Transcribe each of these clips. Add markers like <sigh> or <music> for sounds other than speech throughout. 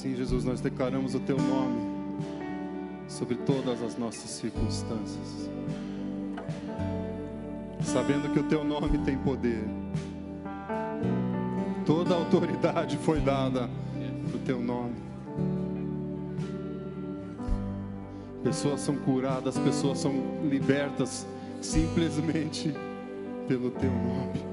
Sim, Jesus, nós declaramos o teu nome sobre todas as nossas circunstâncias, sabendo que o teu nome tem poder. Toda autoridade foi dada para o teu nome. Pessoas são curadas, pessoas são libertas simplesmente pelo teu nome.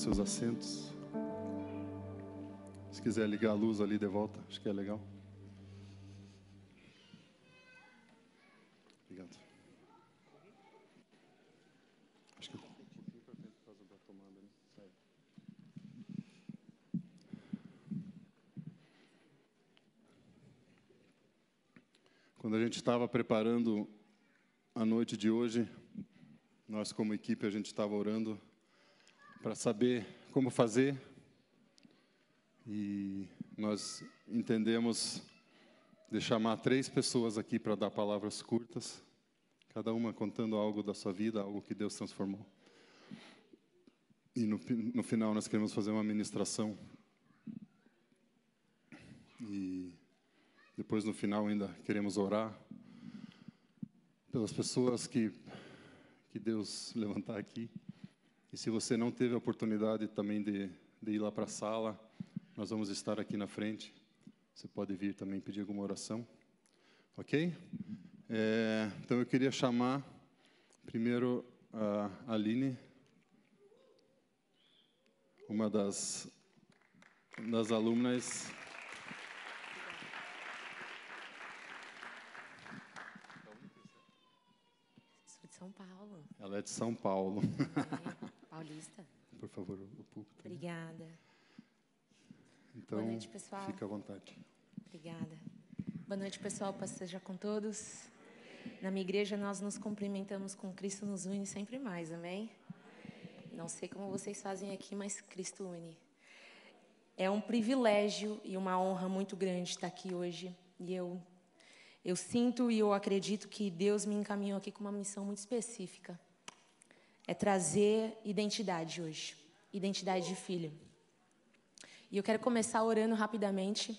Seus assentos. Se quiser ligar a luz ali de volta, acho que é legal. Obrigado. Acho que? Sai. Quando a gente estava preparando a noite de hoje, nós como equipe a gente estava orando para saber como fazer e nós entendemos de chamar três pessoas aqui para dar palavras curtas, cada uma contando algo da sua vida, algo que Deus transformou. E no, no final nós queremos fazer uma ministração. E depois no final ainda queremos orar pelas pessoas que, que Deus levantar aqui. E se você não teve a oportunidade também de, de ir lá para a sala, nós vamos estar aqui na frente. Você pode vir também pedir alguma oração. Ok? É, então eu queria chamar primeiro a Aline, uma das, das alunas. São Paulo. Ela é de São Paulo. É, <laughs> paulista. Por favor, o púlpito. Obrigada. Então, Boa noite, pessoal. fica à vontade. Obrigada. Boa noite, pessoal. Paz seja com todos. Na minha igreja, nós nos cumprimentamos com Cristo nos une sempre mais. Amém? Não sei como vocês fazem aqui, mas Cristo une. É um privilégio e uma honra muito grande estar aqui hoje. E eu, eu sinto e eu acredito que Deus me encaminhou aqui com uma missão muito específica. É trazer identidade hoje. Identidade de filho. E eu quero começar orando rapidamente.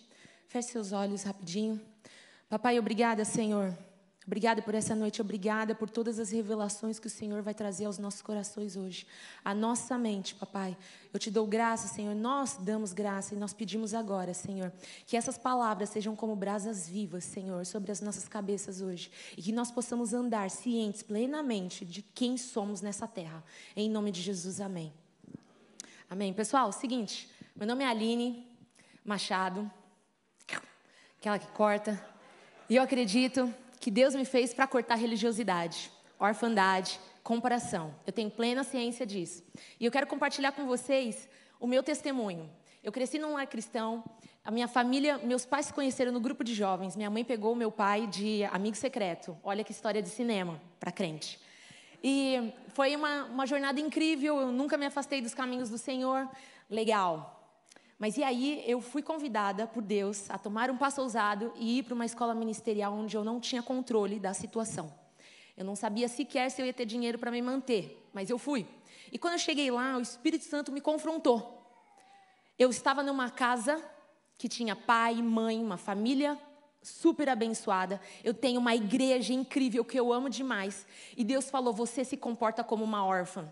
Feche seus olhos rapidinho. Papai, obrigada, Senhor. Obrigada por essa noite, obrigada por todas as revelações que o Senhor vai trazer aos nossos corações hoje. A nossa mente, papai. Eu te dou graça, Senhor. Nós damos graça e nós pedimos agora, Senhor, que essas palavras sejam como brasas vivas, Senhor, sobre as nossas cabeças hoje. E que nós possamos andar cientes plenamente de quem somos nessa terra. Em nome de Jesus, amém. Amém. Pessoal, seguinte, meu nome é Aline Machado, aquela que corta, e eu acredito que Deus me fez para cortar religiosidade, orfandade, comparação. Eu tenho plena ciência disso. E eu quero compartilhar com vocês o meu testemunho. Eu cresci num lar cristão, a minha família, meus pais se conheceram no grupo de jovens, minha mãe pegou meu pai de amigo secreto. Olha que história de cinema para crente. E foi uma, uma jornada incrível, eu nunca me afastei dos caminhos do Senhor. Legal. Mas e aí eu fui convidada por Deus a tomar um passo ousado e ir para uma escola ministerial onde eu não tinha controle da situação. Eu não sabia sequer se eu ia ter dinheiro para me manter, mas eu fui. E quando eu cheguei lá, o Espírito Santo me confrontou. Eu estava numa casa que tinha pai, mãe, uma família super abençoada. Eu tenho uma igreja incrível que eu amo demais. E Deus falou: Você se comporta como uma órfã.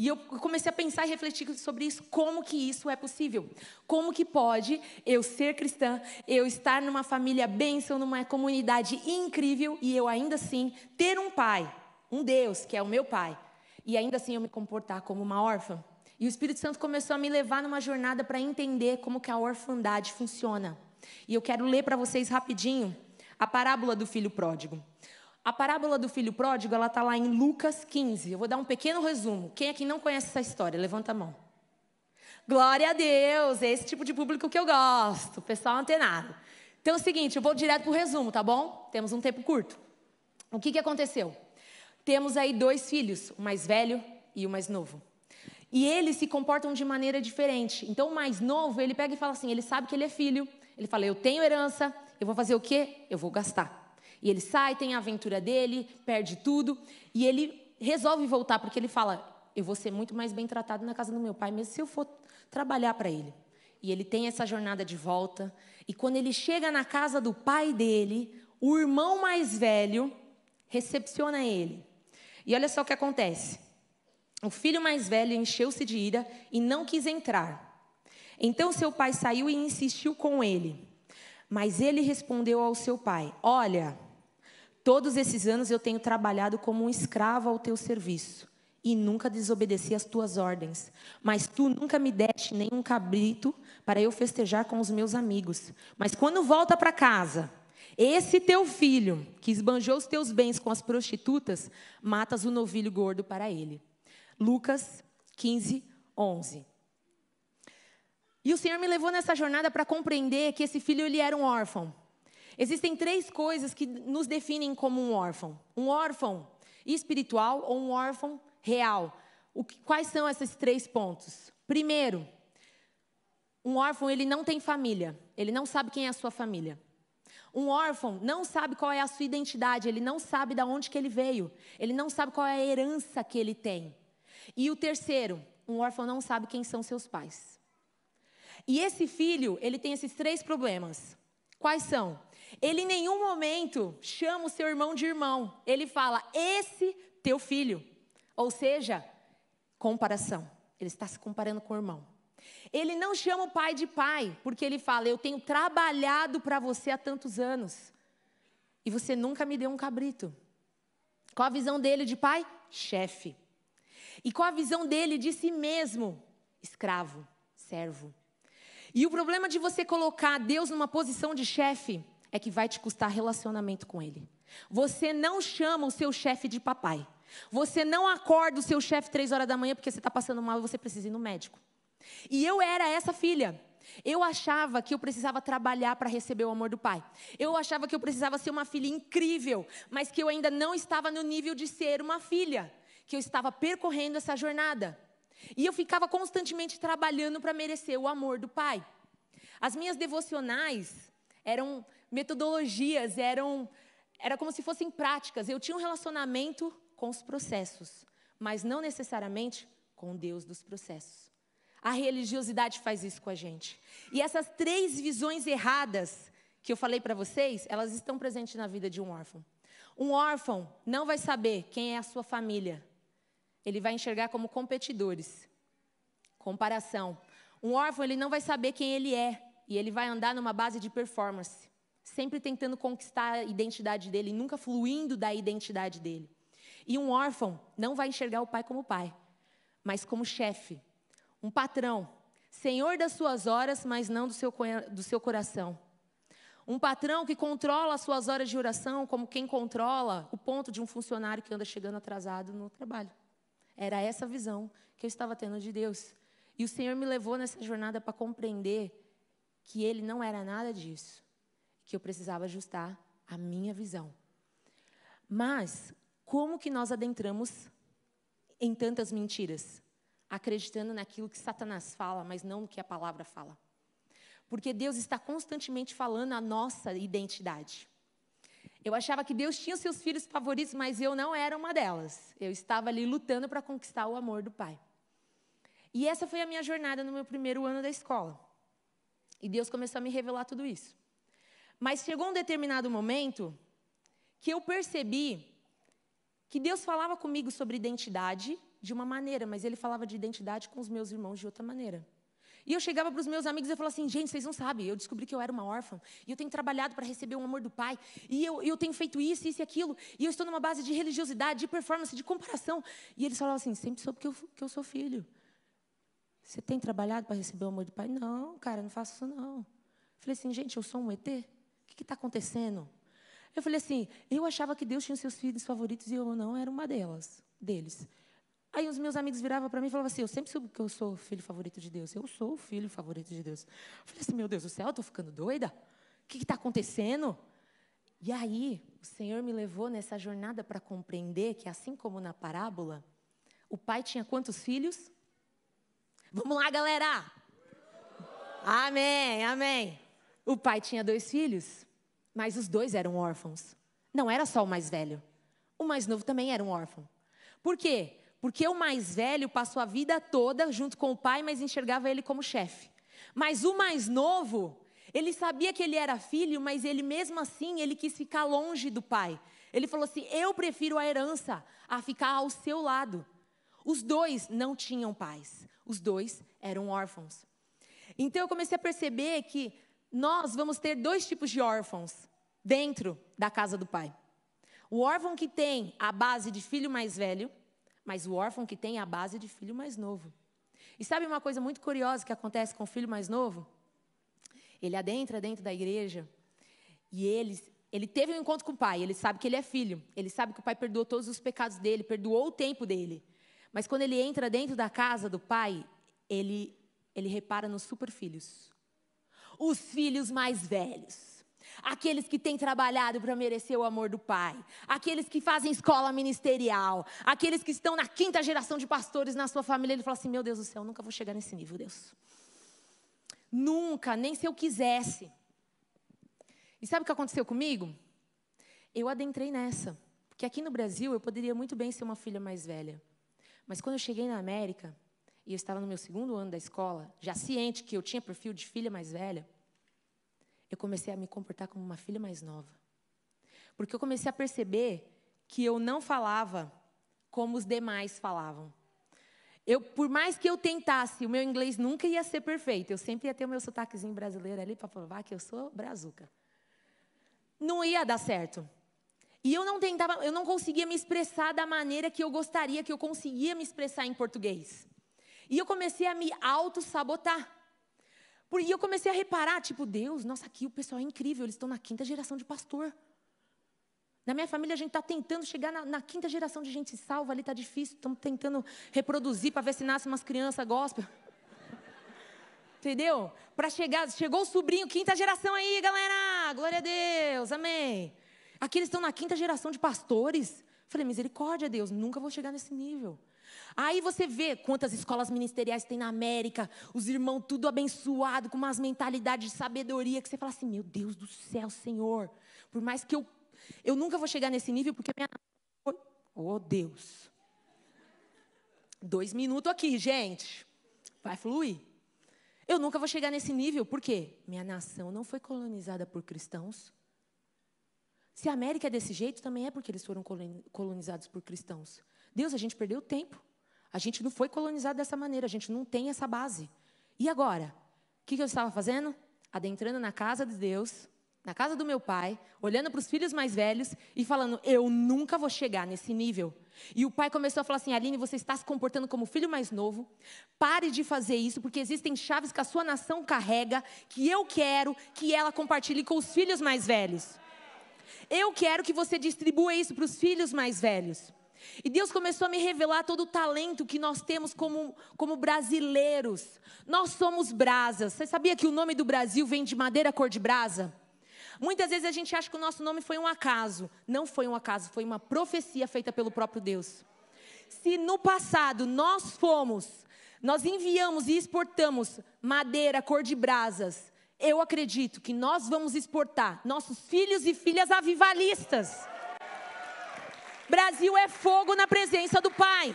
E eu comecei a pensar e refletir sobre isso, como que isso é possível? Como que pode eu ser cristã, eu estar numa família bênção, numa comunidade incrível e eu ainda assim ter um pai, um Deus que é o meu pai, e ainda assim eu me comportar como uma órfã? E o Espírito Santo começou a me levar numa jornada para entender como que a orfandade funciona. E eu quero ler para vocês rapidinho a parábola do filho pródigo. A parábola do filho pródigo, ela está lá em Lucas 15. Eu vou dar um pequeno resumo. Quem aqui não conhece essa história? Levanta a mão. Glória a Deus, é esse tipo de público que eu gosto, pessoal antenado. Então é o seguinte, eu vou direto para o resumo, tá bom? Temos um tempo curto. O que, que aconteceu? Temos aí dois filhos, o mais velho e o mais novo. E eles se comportam de maneira diferente. Então o mais novo, ele pega e fala assim, ele sabe que ele é filho, ele fala, eu tenho herança, eu vou fazer o quê? Eu vou gastar. E ele sai, tem a aventura dele, perde tudo, e ele resolve voltar, porque ele fala: Eu vou ser muito mais bem tratado na casa do meu pai, mesmo se eu for trabalhar para ele. E ele tem essa jornada de volta, e quando ele chega na casa do pai dele, o irmão mais velho recepciona ele. E olha só o que acontece. O filho mais velho encheu-se de ira e não quis entrar. Então seu pai saiu e insistiu com ele. Mas ele respondeu ao seu pai: Olha, Todos esses anos eu tenho trabalhado como um escravo ao teu serviço e nunca desobedeci às tuas ordens. Mas tu nunca me deste nenhum cabrito para eu festejar com os meus amigos. Mas quando volta para casa, esse teu filho, que esbanjou os teus bens com as prostitutas, matas o novilho gordo para ele. Lucas 15, 11. E o Senhor me levou nessa jornada para compreender que esse filho ele era um órfão. Existem três coisas que nos definem como um órfão: um órfão espiritual ou um órfão real. Que, quais são esses três pontos? Primeiro, um órfão ele não tem família, ele não sabe quem é a sua família. Um órfão não sabe qual é a sua identidade, ele não sabe de onde que ele veio, ele não sabe qual é a herança que ele tem. E o terceiro, um órfão não sabe quem são seus pais. E esse filho, ele tem esses três problemas. Quais são? Ele em nenhum momento chama o seu irmão de irmão. Ele fala, esse teu filho. Ou seja, comparação. Ele está se comparando com o irmão. Ele não chama o pai de pai, porque ele fala, eu tenho trabalhado para você há tantos anos. E você nunca me deu um cabrito. Qual a visão dele de pai? Chefe. E qual a visão dele de si mesmo? Escravo, servo. E o problema de você colocar Deus numa posição de chefe é que vai te custar relacionamento com ele. Você não chama o seu chefe de papai. Você não acorda o seu chefe três horas da manhã porque você está passando mal e você precisa ir no médico. E eu era essa filha. Eu achava que eu precisava trabalhar para receber o amor do pai. Eu achava que eu precisava ser uma filha incrível, mas que eu ainda não estava no nível de ser uma filha, que eu estava percorrendo essa jornada. E eu ficava constantemente trabalhando para merecer o amor do pai. As minhas devocionais eram metodologias, eram era como se fossem práticas. Eu tinha um relacionamento com os processos, mas não necessariamente com Deus dos processos. A religiosidade faz isso com a gente. E essas três visões erradas que eu falei para vocês, elas estão presentes na vida de um órfão. Um órfão não vai saber quem é a sua família. Ele vai enxergar como competidores. Comparação. Um órfão, ele não vai saber quem ele é. E ele vai andar numa base de performance sempre tentando conquistar a identidade dele, nunca fluindo da identidade dele. E um órfão não vai enxergar o pai como pai, mas como chefe, um patrão, senhor das suas horas, mas não do seu, do seu coração. Um patrão que controla as suas horas de oração como quem controla o ponto de um funcionário que anda chegando atrasado no trabalho. Era essa visão que eu estava tendo de Deus. E o Senhor me levou nessa jornada para compreender que Ele não era nada disso que eu precisava ajustar a minha visão. Mas como que nós adentramos em tantas mentiras, acreditando naquilo que Satanás fala, mas não no que a palavra fala? Porque Deus está constantemente falando a nossa identidade. Eu achava que Deus tinha seus filhos favoritos, mas eu não era uma delas. Eu estava ali lutando para conquistar o amor do Pai. E essa foi a minha jornada no meu primeiro ano da escola. E Deus começou a me revelar tudo isso. Mas chegou um determinado momento que eu percebi que Deus falava comigo sobre identidade, de uma maneira, mas ele falava de identidade com os meus irmãos de outra maneira. E eu chegava para os meus amigos e eu falava assim, gente, vocês não sabem, eu descobri que eu era uma órfã, e eu tenho trabalhado para receber o amor do Pai, e eu, eu tenho feito isso, isso e aquilo, e eu estou numa base de religiosidade, de performance, de comparação. E eles falavam assim, sempre soube que eu, que eu sou filho. Você tem trabalhado para receber o amor do Pai? Não, cara, não faço isso não. Falei assim, gente, eu sou um ET? O que está acontecendo? Eu falei assim, eu achava que Deus tinha os seus filhos favoritos e eu não era uma delas, deles. Aí os meus amigos viravam para mim e falavam assim: Eu sempre soube que eu sou o filho favorito de Deus. Eu sou o filho favorito de Deus. Eu falei assim: Meu Deus do céu, eu estou ficando doida? O que está acontecendo? E aí, o Senhor me levou nessa jornada para compreender que, assim como na parábola, o pai tinha quantos filhos? Vamos lá, galera! Amém, amém. O pai tinha dois filhos, mas os dois eram órfãos. Não era só o mais velho. O mais novo também era um órfão. Por quê? Porque o mais velho passou a vida toda junto com o pai, mas enxergava ele como chefe. Mas o mais novo, ele sabia que ele era filho, mas ele mesmo assim, ele quis ficar longe do pai. Ele falou assim: "Eu prefiro a herança a ficar ao seu lado". Os dois não tinham pais. Os dois eram órfãos. Então eu comecei a perceber que nós vamos ter dois tipos de órfãos dentro da casa do pai. O órfão que tem a base de filho mais velho, mas o órfão que tem a base de filho mais novo. E sabe uma coisa muito curiosa que acontece com o filho mais novo? Ele adentra dentro da igreja e ele, ele teve um encontro com o pai, ele sabe que ele é filho, ele sabe que o pai perdoou todos os pecados dele, perdoou o tempo dele. Mas quando ele entra dentro da casa do pai, ele, ele repara nos superfilhos. Os filhos mais velhos aqueles que têm trabalhado para merecer o amor do Pai, aqueles que fazem escola ministerial, aqueles que estão na quinta geração de pastores na sua família. Ele fala assim: Meu Deus do céu, nunca vou chegar nesse nível, Deus. Nunca, nem se eu quisesse. E sabe o que aconteceu comigo? Eu adentrei nessa. Porque aqui no Brasil eu poderia muito bem ser uma filha mais velha. Mas quando eu cheguei na América, e eu estava no meu segundo ano da escola, já ciente que eu tinha perfil de filha mais velha, eu comecei a me comportar como uma filha mais nova. Porque eu comecei a perceber que eu não falava como os demais falavam. Eu, por mais que eu tentasse, o meu inglês nunca ia ser perfeito. Eu sempre ia ter o meu sotaquezinho brasileiro ali para provar que eu sou brazuca. Não ia dar certo. E eu não tentava, eu não conseguia me expressar da maneira que eu gostaria que eu conseguia me expressar em português. E eu comecei a me auto-sabotar. E eu comecei a reparar, tipo, Deus, nossa, aqui o pessoal é incrível, eles estão na quinta geração de pastor. Na minha família, a gente está tentando chegar na, na, quinta geração de gente salva, ali está difícil, estamos tentando reproduzir para ver se nasce umas crianças gospel. Entendeu? Para chegar, chegou o sobrinho, quinta geração aí, galera, glória a Deus, amém. Aqui eles estão na quinta geração de pastores. Falei, misericórdia, Deus, nunca vou chegar nesse nível. Aí você vê quantas escolas ministeriais tem na América, os irmãos tudo abençoado, com umas mentalidades de sabedoria, que você fala assim, meu Deus do céu, Senhor, por mais que eu, eu nunca vou chegar nesse nível, porque minha... Oh, Deus. Dois minutos aqui, gente. Vai fluir. Eu nunca vou chegar nesse nível, por quê? Minha nação não foi colonizada por cristãos. Se a América é desse jeito, também é porque eles foram colonizados por cristãos. Deus, a gente perdeu tempo. A gente não foi colonizado dessa maneira, a gente não tem essa base. E agora? O que, eu estava fazendo? Adentrando na casa de Deus, na casa do meu pai, olhando para os filhos mais velhos e falando: Eu nunca vou chegar nesse nível. E o pai começou a falar assim: Aline, você está se comportando como filho mais novo. Pare de fazer isso, porque existem chaves que a sua nação carrega, que eu quero que ela compartilhe com os filhos mais velhos. Eu quero que você distribua isso para os filhos mais velhos. E Deus começou a me revelar todo o talento que nós temos como, como brasileiros. Nós somos brasas. Você sabia que o nome do Brasil vem de madeira cor de brasa? Muitas vezes a gente acha que o nosso nome foi um acaso. Não foi um acaso, foi uma profecia feita pelo próprio Deus. Se no passado nós fomos, nós enviamos e exportamos madeira cor de brasas, eu acredito que nós vamos exportar nossos filhos e filhas avivalistas. Brasil é fogo na presença do Pai.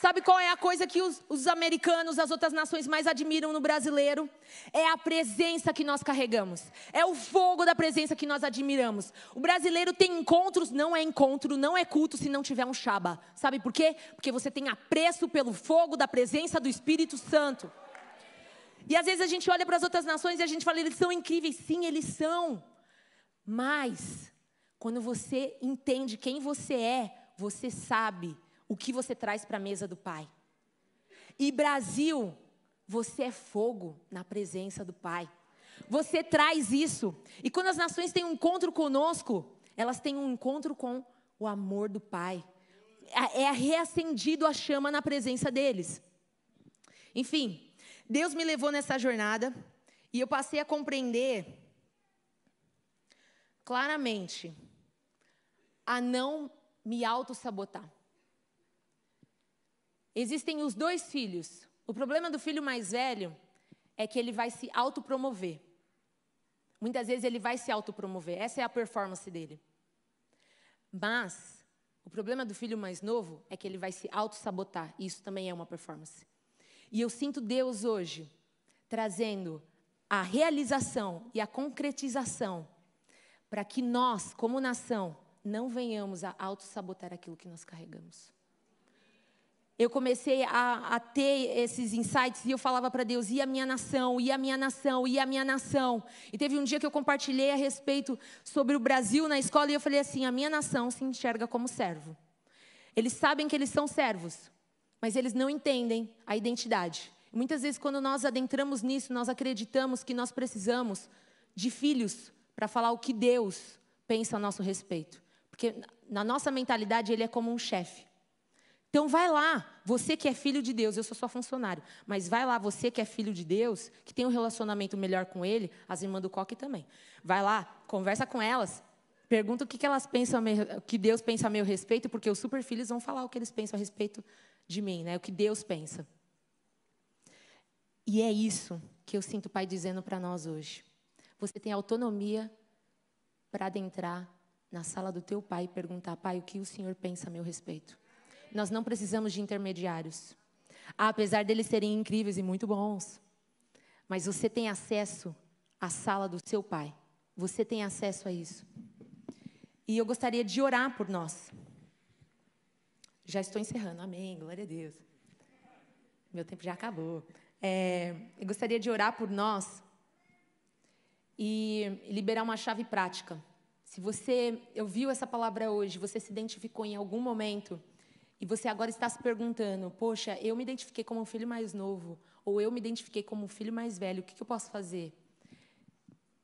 Sabe qual é a coisa que os, os, americanos, as outras nações mais admiram no brasileiro? É a presença que nós carregamos. É o fogo da presença que nós admiramos. O brasileiro tem encontros, não é encontro, não é culto se não tiver um chaba. Sabe por quê? Porque você tem apreço pelo fogo da presença do Espírito Santo. E às vezes a gente olha para as outras nações e a gente fala, eles são incríveis. Sim, eles são. Mas, quando você entende quem você é, você sabe o que você traz para a mesa do Pai. E Brasil, você é fogo na presença do Pai. Você traz isso. E quando as nações têm um encontro conosco, elas têm um encontro com o amor do Pai. É reacendido a chama na presença deles. Enfim, Deus me levou nessa jornada e eu passei a compreender claramente a não me auto-sabotar. Existem os dois filhos. O problema do filho mais velho é que ele vai se autopromover. Muitas vezes ele vai se autopromover. Essa é a performance dele. Mas o problema do filho mais novo é que ele vai se auto-sabotar. Isso também é uma performance. E eu sinto Deus hoje trazendo a realização e a concretização para que nós, como nação, não venhamos a auto-sabotar aquilo que nós carregamos eu comecei a, a, ter esses insights e eu falava para Deus: e a minha nação, e a minha nação, e a minha nação. E teve um dia que eu compartilhei a respeito sobre o Brasil na escola e eu falei assim: a minha nação se enxerga como servo. Eles sabem que eles são servos, mas eles não entendem a identidade. Muitas vezes, quando nós adentramos nisso, nós acreditamos que nós precisamos de filhos para falar o que Deus pensa a nosso respeito. Porque na nossa mentalidade, ele é como um chefe. Então vai lá, você que é filho de Deus, eu sou só funcionário, mas vai lá, você que é filho de Deus, que tem um relacionamento melhor com Ele, as irmãs do coque também. Vai lá, conversa com elas, pergunta o que, que elas pensam, o que Deus pensa a meu respeito, porque os super filhos vão falar o que eles pensam a respeito de mim, né? O que Deus pensa. E é isso que eu sinto o Pai dizendo para nós hoje. Você tem autonomia para adentrar na sala do teu pai e perguntar, pai, o que o Senhor pensa a meu respeito? Nós não precisamos de intermediários. apesar deles serem incríveis e muito bons, mas você tem acesso à sala do seu pai. Você tem acesso a isso. E eu gostaria de orar por nós. Já estou encerrando. Amém. Glória a Deus. Meu tempo já acabou. É, eu gostaria de orar por nós e liberar uma chave prática. Se você ouviu essa palavra hoje, você se identificou em algum momento e você agora está se perguntando: poxa, eu me identifiquei como um filho mais novo, ou eu me identifiquei como um filho mais velho, o que, que eu posso fazer?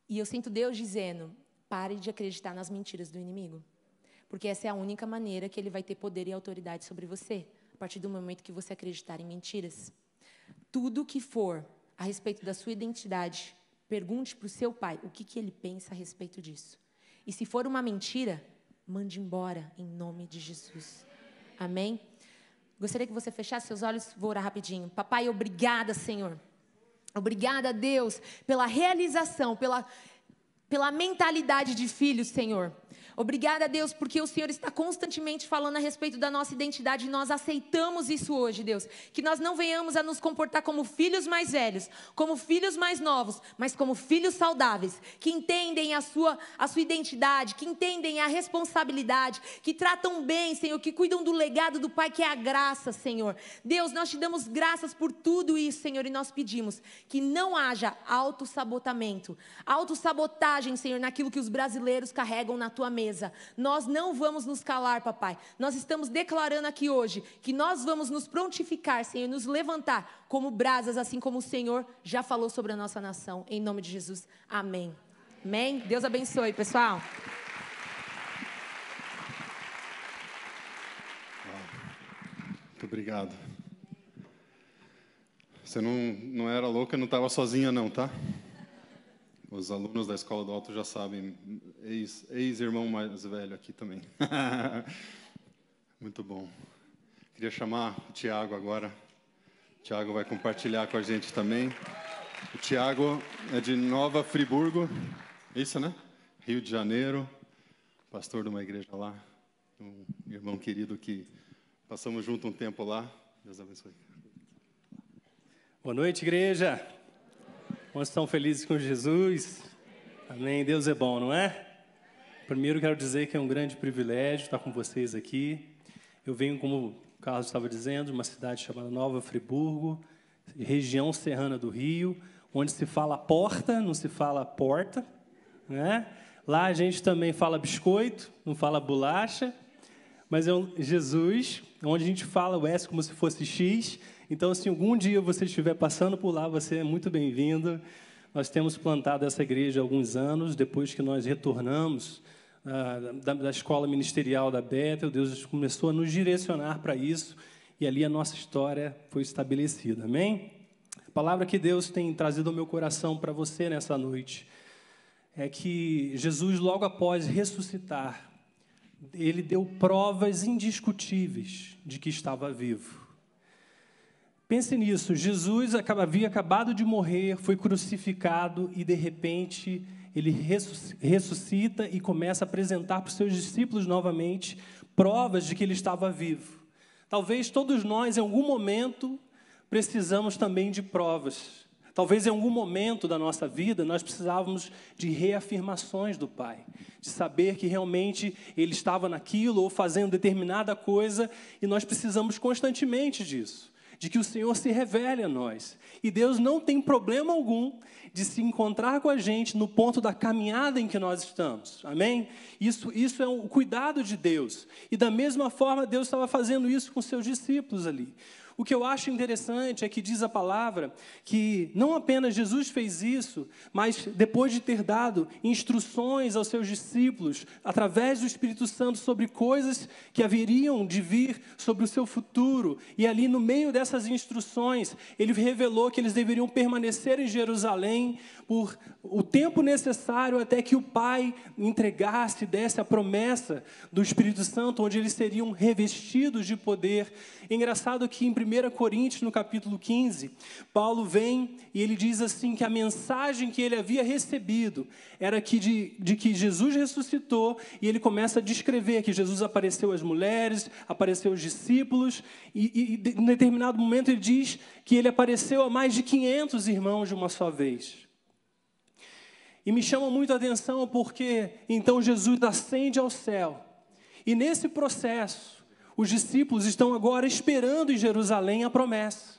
E eu sinto Deus dizendo: pare de acreditar nas mentiras do inimigo. Porque essa é a única maneira que ele vai ter poder e autoridade sobre você, a partir do momento que você acreditar em mentiras. Tudo que for a respeito da sua identidade, pergunte para o seu pai o que, que ele pensa a respeito disso. E se for uma mentira, mande embora em nome de Jesus. Amém? Gostaria que você fechasse seus olhos, vou orar rapidinho. Papai, obrigada, Senhor. Obrigada, Deus, pela realização, pela, pela mentalidade de filho, Senhor. Obrigada, Deus, porque o Senhor está constantemente falando a respeito da nossa identidade e nós aceitamos isso hoje, Deus. Que nós não venhamos a nos comportar como filhos mais velhos, como filhos mais novos, mas como filhos saudáveis, que entendem a sua, a sua identidade, que entendem a responsabilidade, que tratam bem, Senhor, que cuidam do legado do Pai, que é a graça, Senhor. Deus, nós te damos graças por tudo isso, Senhor, e nós pedimos que não haja autossabotamento, autossabotagem, Senhor, naquilo que os brasileiros carregam na tua mesa. Nós não vamos nos calar, papai. Nós estamos declarando aqui hoje que nós vamos nos prontificar, Senhor, nos levantar como brasas, assim como o Senhor já falou sobre a nossa nação. Em nome de Jesus. Amém. Amém. Deus abençoe, pessoal. Muito obrigado. Você não, não era louca, não estava sozinha, não, tá? Os alunos da Escola do Alto já sabem, ex-irmão ex mais velho aqui também. <laughs> Muito bom. Queria chamar o Tiago agora. O Tiago vai compartilhar com a gente também. O Tiago é de Nova Friburgo, isso, né? Rio de Janeiro, pastor de uma igreja lá, um irmão querido que passamos junto um tempo lá. Deus abençoe. Boa noite, igreja. Quantos estão felizes com Jesus? Amém. Deus é bom, não é? Primeiro quero dizer que é um grande privilégio estar com vocês aqui. Eu venho, como o Carlos estava dizendo, de uma cidade chamada Nova Friburgo, região serrana do Rio, onde se fala porta, não se fala porta, né? Lá a gente também fala biscoito, não fala bolacha, mas é um Jesus, onde a gente fala o S como se fosse X. Então, se algum dia você estiver passando por lá, você é muito bem-vindo. Nós temos plantado essa igreja há alguns anos, depois que nós retornamos ah, da, da, escola ministerial da Bethel, Deus começou a nos direcionar para isso, e ali a nossa história foi estabelecida. Amém? A palavra que Deus tem trazido ao meu coração para você nessa noite é que Jesus, logo após ressuscitar, ele deu provas indiscutíveis de que estava vivo. Pense nisso: Jesus havia acabado de morrer, foi crucificado e, de repente, ele ressuscita e começa a apresentar para os seus discípulos novamente provas de que ele estava vivo. Talvez todos nós, em algum momento, precisamos também de provas. Talvez em algum momento da nossa vida nós precisávamos de reafirmações do Pai, de saber que realmente Ele estava naquilo ou fazendo determinada coisa e nós precisamos constantemente disso, de que o Senhor se revele a nós. E Deus não tem problema algum de se encontrar com a gente no ponto da caminhada em que nós estamos. Amém? Isso, isso é o cuidado de Deus. E da mesma forma, Deus estava fazendo isso com seus discípulos ali. O que eu acho interessante é que diz a palavra que não apenas Jesus fez isso, mas depois de ter dado instruções aos seus discípulos, através do Espírito Santo, sobre coisas que haveriam de vir sobre o seu futuro, e ali no meio dessas instruções, ele revelou que eles deveriam permanecer em Jerusalém por o tempo necessário até que o Pai entregasse, desse a promessa do Espírito Santo, onde eles seriam revestidos de poder. Engraçado que em 1 Coríntios, no capítulo 15, Paulo vem e ele diz assim que a mensagem que ele havia recebido era que de, de que Jesus ressuscitou, e ele começa a descrever que Jesus apareceu às mulheres, apareceu aos discípulos, e, e em determinado momento ele diz que ele apareceu a mais de 500 irmãos de uma só vez. E me chama muito a atenção porque então Jesus ascende ao céu. E nesse processo, os discípulos estão agora esperando em Jerusalém a promessa.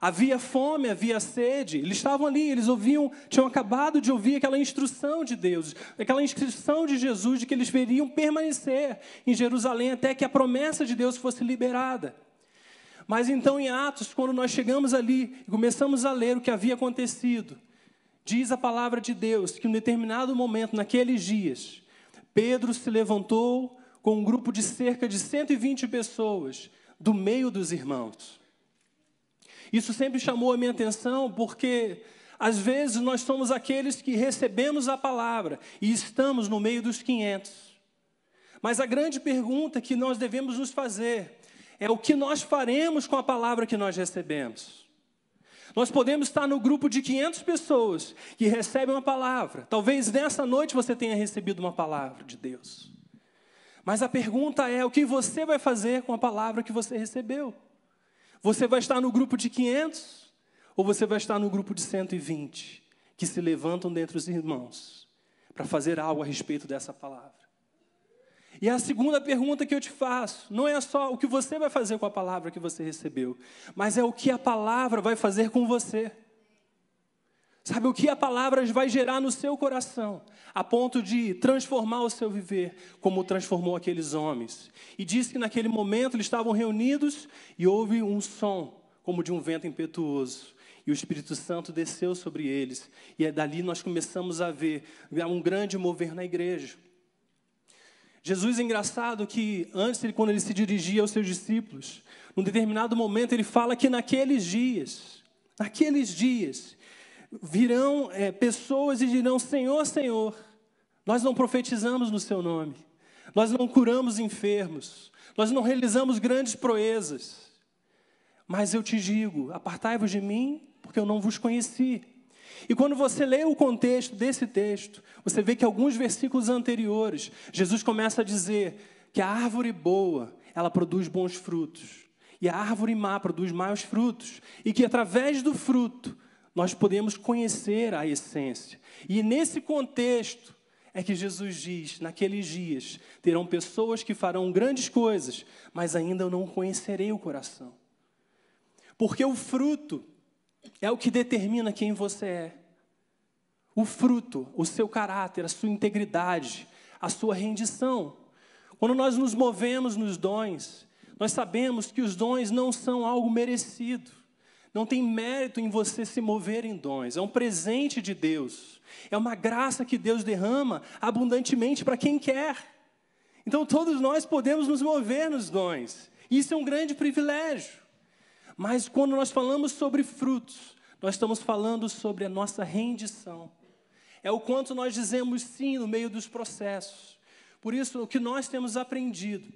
Havia fome, havia sede, eles estavam ali, eles ouviam, tinham acabado de ouvir aquela instrução de Deus, aquela instrução de Jesus de que eles veriam permanecer em Jerusalém até que a promessa de Deus fosse liberada. Mas então, em Atos, quando nós chegamos ali e começamos a ler o que havia acontecido, Diz a palavra de Deus que em um determinado momento, naqueles dias, Pedro se levantou com um grupo de cerca de 120 pessoas do meio dos irmãos. Isso sempre chamou a minha atenção porque às vezes nós somos aqueles que recebemos a palavra e estamos no meio dos 500. Mas a grande pergunta que nós devemos nos fazer é o que nós faremos com a palavra que nós recebemos. Nós podemos estar no grupo de 500 pessoas que recebem uma palavra. Talvez nessa noite você tenha recebido uma palavra de Deus. Mas a pergunta é: o que você vai fazer com a palavra que você recebeu? Você vai estar no grupo de 500 ou você vai estar no grupo de 120 que se levantam dentre os irmãos para fazer algo a respeito dessa palavra? E a segunda pergunta que eu te faço não é só o que você vai fazer com a palavra que você recebeu, mas é o que a palavra vai fazer com você. Sabe o que a palavra vai gerar no seu coração, a ponto de transformar o seu viver, como transformou aqueles homens. E diz que naquele momento eles estavam reunidos e houve um som, como de um vento impetuoso. E o Espírito Santo desceu sobre eles. E é dali nós começamos a ver um grande mover na igreja. Jesus é engraçado que antes, quando ele se dirigia aos seus discípulos, num determinado momento ele fala que naqueles dias, naqueles dias, virão é, pessoas e dirão: Senhor, Senhor, nós não profetizamos no Seu nome, nós não curamos enfermos, nós não realizamos grandes proezas, mas eu te digo: apartai-vos de mim, porque eu não vos conheci. E quando você lê o contexto desse texto, você vê que alguns versículos anteriores, Jesus começa a dizer que a árvore boa, ela produz bons frutos. e a árvore má produz mais frutos, e que através do fruto nós podemos conhecer a essência. E nesse contexto é que Jesus diz: naqueles dias terão pessoas que farão grandes coisas, mas ainda eu não conhecerei o coração. Porque o fruto é o que determina quem você é. O fruto, o seu caráter, a sua integridade, a sua rendição. Quando nós nos movemos nos dons, nós sabemos que os dons não são algo merecido. Não tem mérito em você se mover em dons. É um presente de Deus. É uma graça que Deus derrama abundantemente para quem quer. Então todos nós podemos nos mover nos dons. Isso é um grande privilégio. Mas quando nós falamos sobre frutos, nós estamos falando sobre a nossa rendição. É o quanto nós dizemos sim no meio dos processos. Por isso, o que nós temos aprendido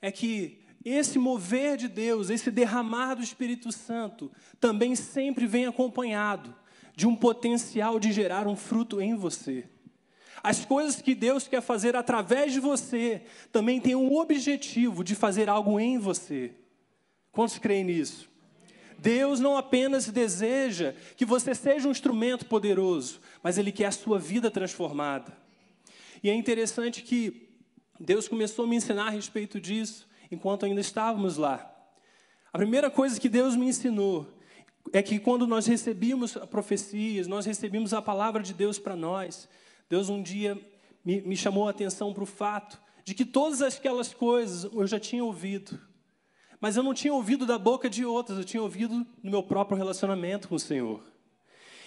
é que esse mover de Deus, esse derramar do Espírito Santo, também sempre vem acompanhado de um potencial de gerar um fruto em você. As coisas que Deus quer fazer através de você também têm um objetivo de fazer algo em você. Quantos creem nisso? Deus não apenas deseja que você seja um instrumento poderoso, mas Ele quer a sua vida transformada. E é interessante que Deus começou a me ensinar a respeito disso enquanto ainda estávamos lá. A primeira coisa que Deus me ensinou é que quando nós recebíamos profecias, nós recebíamos a palavra de Deus para nós, Deus um dia me, me chamou a atenção para o fato de que todas aquelas coisas eu já tinha ouvido, mas eu não tinha ouvido da boca de outras, eu tinha ouvido no meu próprio relacionamento com o Senhor.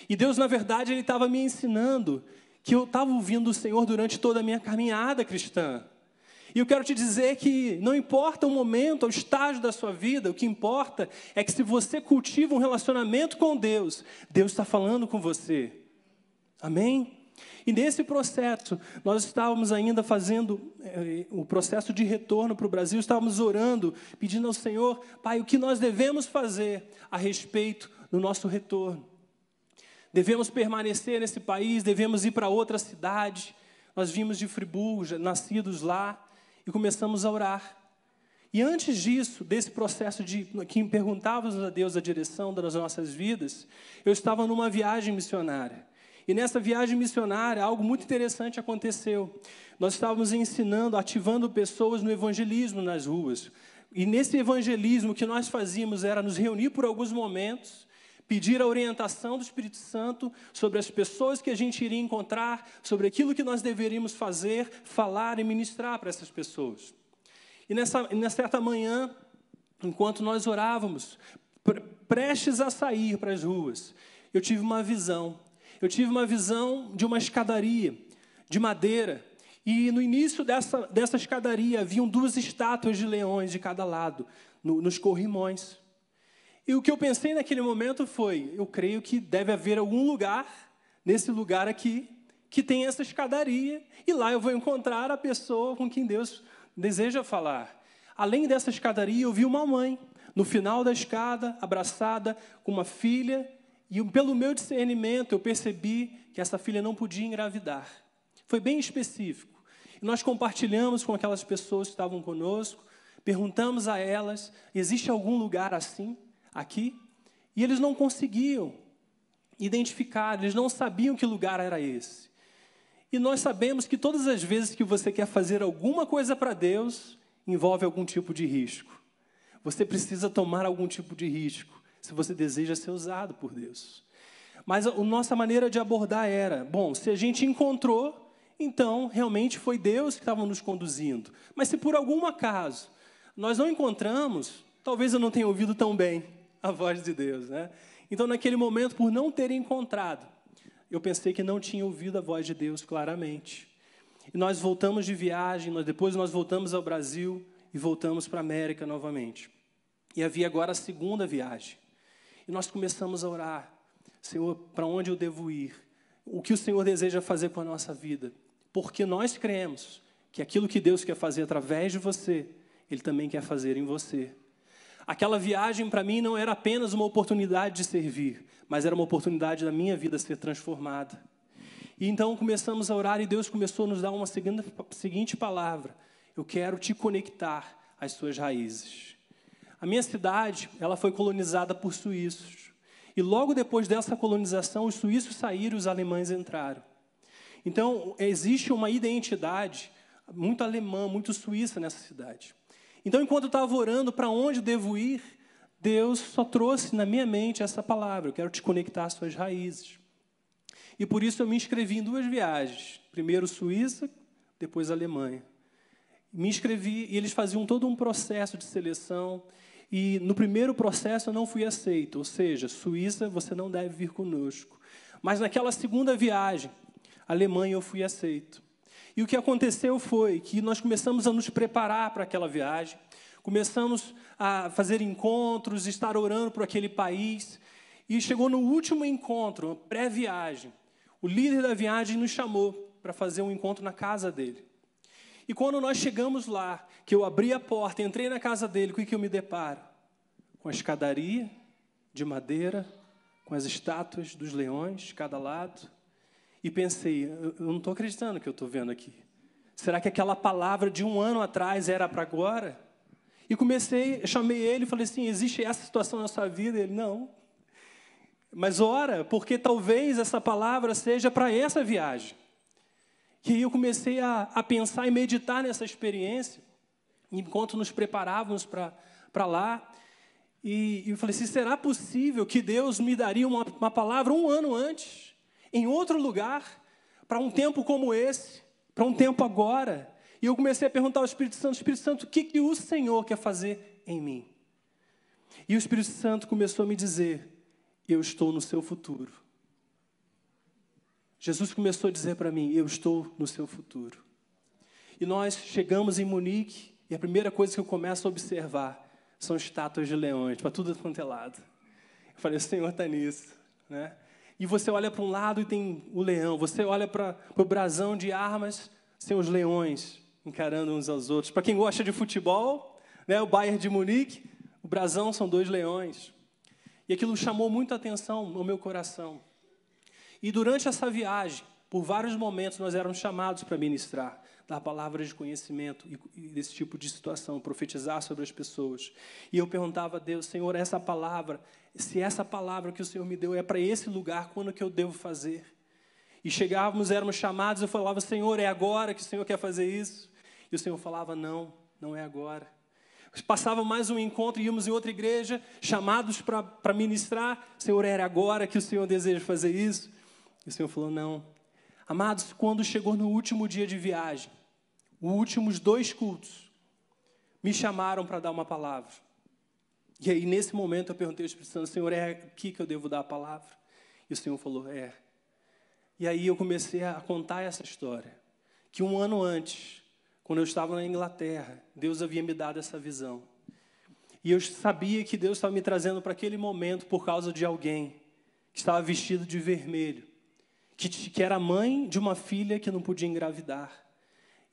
E Deus, na verdade, Ele estava me ensinando que eu estava ouvindo o Senhor durante toda a minha caminhada cristã. E eu quero te dizer que não importa o momento, o estágio da sua vida, o que importa é que se você cultiva um relacionamento com Deus, Deus está falando com você. Amém? E nesse processo, nós estávamos ainda fazendo eh, o processo de retorno para o Brasil, estávamos orando, pedindo ao Senhor, Pai, o que nós devemos fazer a respeito do nosso retorno. Devemos permanecer nesse país, devemos ir para outra cidade. Nós vimos de Friburgo, nascidos lá, e começamos a orar. E antes disso, desse processo de que perguntávamos a Deus a direção das nossas vidas, eu estava numa viagem missionária. E nessa viagem missionária, algo muito interessante aconteceu. Nós estávamos ensinando, ativando pessoas no evangelismo nas ruas. E nesse evangelismo, o que nós fazíamos era nos reunir por alguns momentos, pedir a orientação do Espírito Santo sobre as pessoas que a gente iria encontrar, sobre aquilo que nós deveríamos fazer, falar e ministrar para essas pessoas. E nessa, nessa certa manhã, enquanto nós orávamos, prestes a sair para as ruas, eu tive uma visão. Eu tive uma visão de uma escadaria de madeira. E no início dessa, dessa escadaria haviam duas estátuas de leões de cada lado, no, nos corrimões. E o que eu pensei naquele momento foi: eu creio que deve haver algum lugar, nesse lugar aqui, que tem essa escadaria, e lá eu vou encontrar a pessoa com quem Deus deseja falar. Além dessa escadaria, eu vi uma mãe, no final da escada, abraçada com uma filha, e pelo meu discernimento eu percebi que essa filha não podia engravidar. Foi bem específico. E nós compartilhamos com aquelas pessoas que estavam conosco, perguntamos a elas: existe algum lugar assim? aqui, e eles não conseguiam identificar, eles não sabiam que lugar era esse. E nós sabemos que todas as vezes que você quer fazer alguma coisa para Deus, envolve algum tipo de risco. Você precisa tomar algum tipo de risco se você deseja ser usado por Deus. Mas a nossa maneira de abordar era: bom, se a gente encontrou, então realmente foi Deus que estava nos conduzindo. Mas se por algum acaso nós não encontramos, talvez eu não tenha ouvido tão bem a voz de Deus, né? Então, naquele momento, por não ter encontrado, eu pensei que não tinha ouvido a voz de Deus claramente. E nós voltamos de viagem, nós, depois nós voltamos ao Brasil e voltamos para a América novamente. E havia agora a segunda viagem. E nós começamos a orar: Senhor, para onde eu devo ir? O que o Senhor deseja fazer com a nossa vida? Porque nós cremos que aquilo que Deus quer fazer através de você, Ele também quer fazer em você. Aquela viagem para mim não era apenas uma oportunidade de servir, mas era uma oportunidade da minha vida ser transformada. E então começamos a orar e Deus começou a nos dar uma seguinte palavra: Eu quero te conectar às suas raízes. A minha cidade, ela foi colonizada por suíços. E logo depois dessa colonização, os suíços saíram os alemães entraram. Então, existe uma identidade muito alemã, muito suíça nessa cidade. Então, enquanto eu estava orando para onde devo ir, Deus só trouxe na minha mente essa palavra: eu quero te conectar às suas raízes. E por isso eu me inscrevi em duas viagens: primeiro Suíça, depois Alemanha. Me inscrevi e eles faziam todo um processo de seleção. E no primeiro processo eu não fui aceito, ou seja, Suíça, você não deve vir conosco. Mas naquela segunda viagem, Alemanha, eu fui aceito. E o que aconteceu foi que nós começamos a nos preparar para aquela viagem, começamos a fazer encontros, estar orando por aquele país, e chegou no último encontro, pré-viagem. O líder da viagem nos chamou para fazer um encontro na casa dele. E quando nós chegamos lá, que eu abri a porta, entrei na casa dele, o que eu me deparo? Com a escadaria de madeira, com as estátuas dos leões de cada lado, e pensei, eu não estou acreditando que eu estou vendo aqui. Será que aquela palavra de um ano atrás era para agora? E comecei, chamei ele e falei assim: existe essa situação na sua vida? Ele, não. Mas ora, porque talvez essa palavra seja para essa viagem. E aí eu comecei a, a pensar e meditar nessa experiência, enquanto nos preparávamos para lá. E, e eu falei assim: será possível que Deus me daria uma, uma palavra um ano antes? em outro lugar, para um tempo como esse, para um tempo agora. E eu comecei a perguntar ao Espírito Santo: Espírito Santo, o que, que o Senhor quer fazer em mim? E o Espírito Santo começou a me dizer: Eu estou no seu futuro. Jesus começou a dizer para mim: Eu estou no seu futuro. E nós chegamos em Munique, e a primeira coisa que eu começo a observar são estátuas de leões, para tudo quanto é lado. Eu falei: O Senhor está nisso. Né? e você olha para um lado e tem o leão, você olha para o brasão de armas, tem os leões encarando uns aos outros. Para quem gosta de futebol, né, o Bayern de Munique, o brasão são dois leões. E aquilo chamou muita atenção no meu coração. E durante essa viagem, por vários momentos, nós éramos chamados para ministrar, dar palavras de conhecimento e, desse tipo de situação, profetizar sobre as pessoas. E eu perguntava a Deus, Senhor, essa palavra, se essa palavra que o Senhor me deu é para esse lugar, quando que eu devo fazer? E chegávamos, éramos chamados, eu falava, Senhor, é agora que o Senhor quer fazer isso? E o Senhor falava, não, não é agora. Passava mais um encontro, íamos em outra igreja, chamados para ministrar, Senhor, era agora que o Senhor deseja fazer isso? E o Senhor falou, não. Amados, quando chegou no último dia de viagem, os últimos dois cultos, me chamaram para dar uma palavra. E aí, nesse momento, eu perguntei ao Espírito Santo, Senhor, é aqui que eu devo dar a palavra? E o Senhor falou, é. E aí eu comecei a contar essa história. Que um ano antes, quando eu estava na Inglaterra, Deus havia me dado essa visão. E eu sabia que Deus estava me trazendo para aquele momento por causa de alguém que estava vestido de vermelho, que, que era mãe de uma filha que não podia engravidar.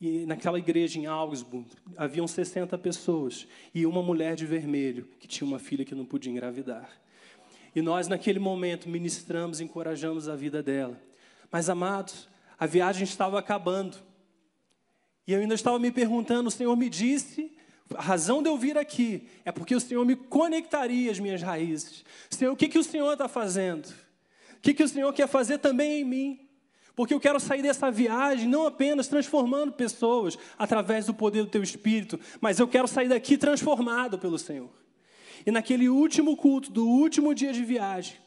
E naquela igreja em Augsburg, haviam 60 pessoas e uma mulher de vermelho que tinha uma filha que não podia engravidar. E nós, naquele momento, ministramos, encorajamos a vida dela. Mas, amados, a viagem estava acabando. E eu ainda estava me perguntando: o Senhor me disse, a razão de eu vir aqui é porque o Senhor me conectaria às minhas raízes. Senhor, o que, que o Senhor está fazendo? O que, que o Senhor quer fazer também em mim? Porque eu quero sair dessa viagem não apenas transformando pessoas através do poder do teu espírito, mas eu quero sair daqui transformado pelo Senhor. E naquele último culto, do último dia de viagem,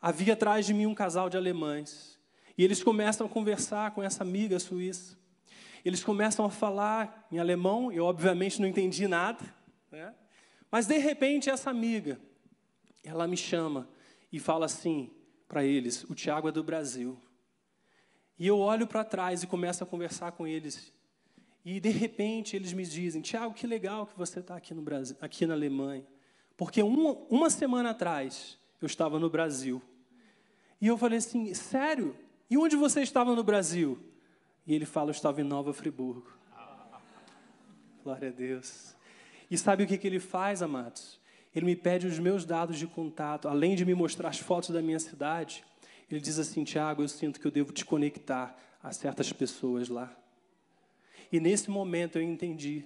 havia atrás de mim um casal de alemães. E eles começam a conversar com essa amiga suíça. Eles começam a falar em alemão, eu obviamente não entendi nada, né? mas de repente essa amiga, ela me chama e fala assim para eles: o Tiago é do Brasil. E eu olho para trás e começo a conversar com eles. E de repente eles me dizem: Tiago, que legal que você está aqui no Brasil, aqui na Alemanha. Porque uma, uma semana atrás eu estava no Brasil. E eu falei assim: sério? E onde você estava no Brasil? E ele fala: eu estava em Nova Friburgo. Glória a Deus. E sabe o que, que ele faz, amados? Ele me pede os meus dados de contato, além de me mostrar as fotos da minha cidade. Ele diz assim: Tiago, eu sinto que eu devo te conectar a certas pessoas lá. E nesse momento eu entendi: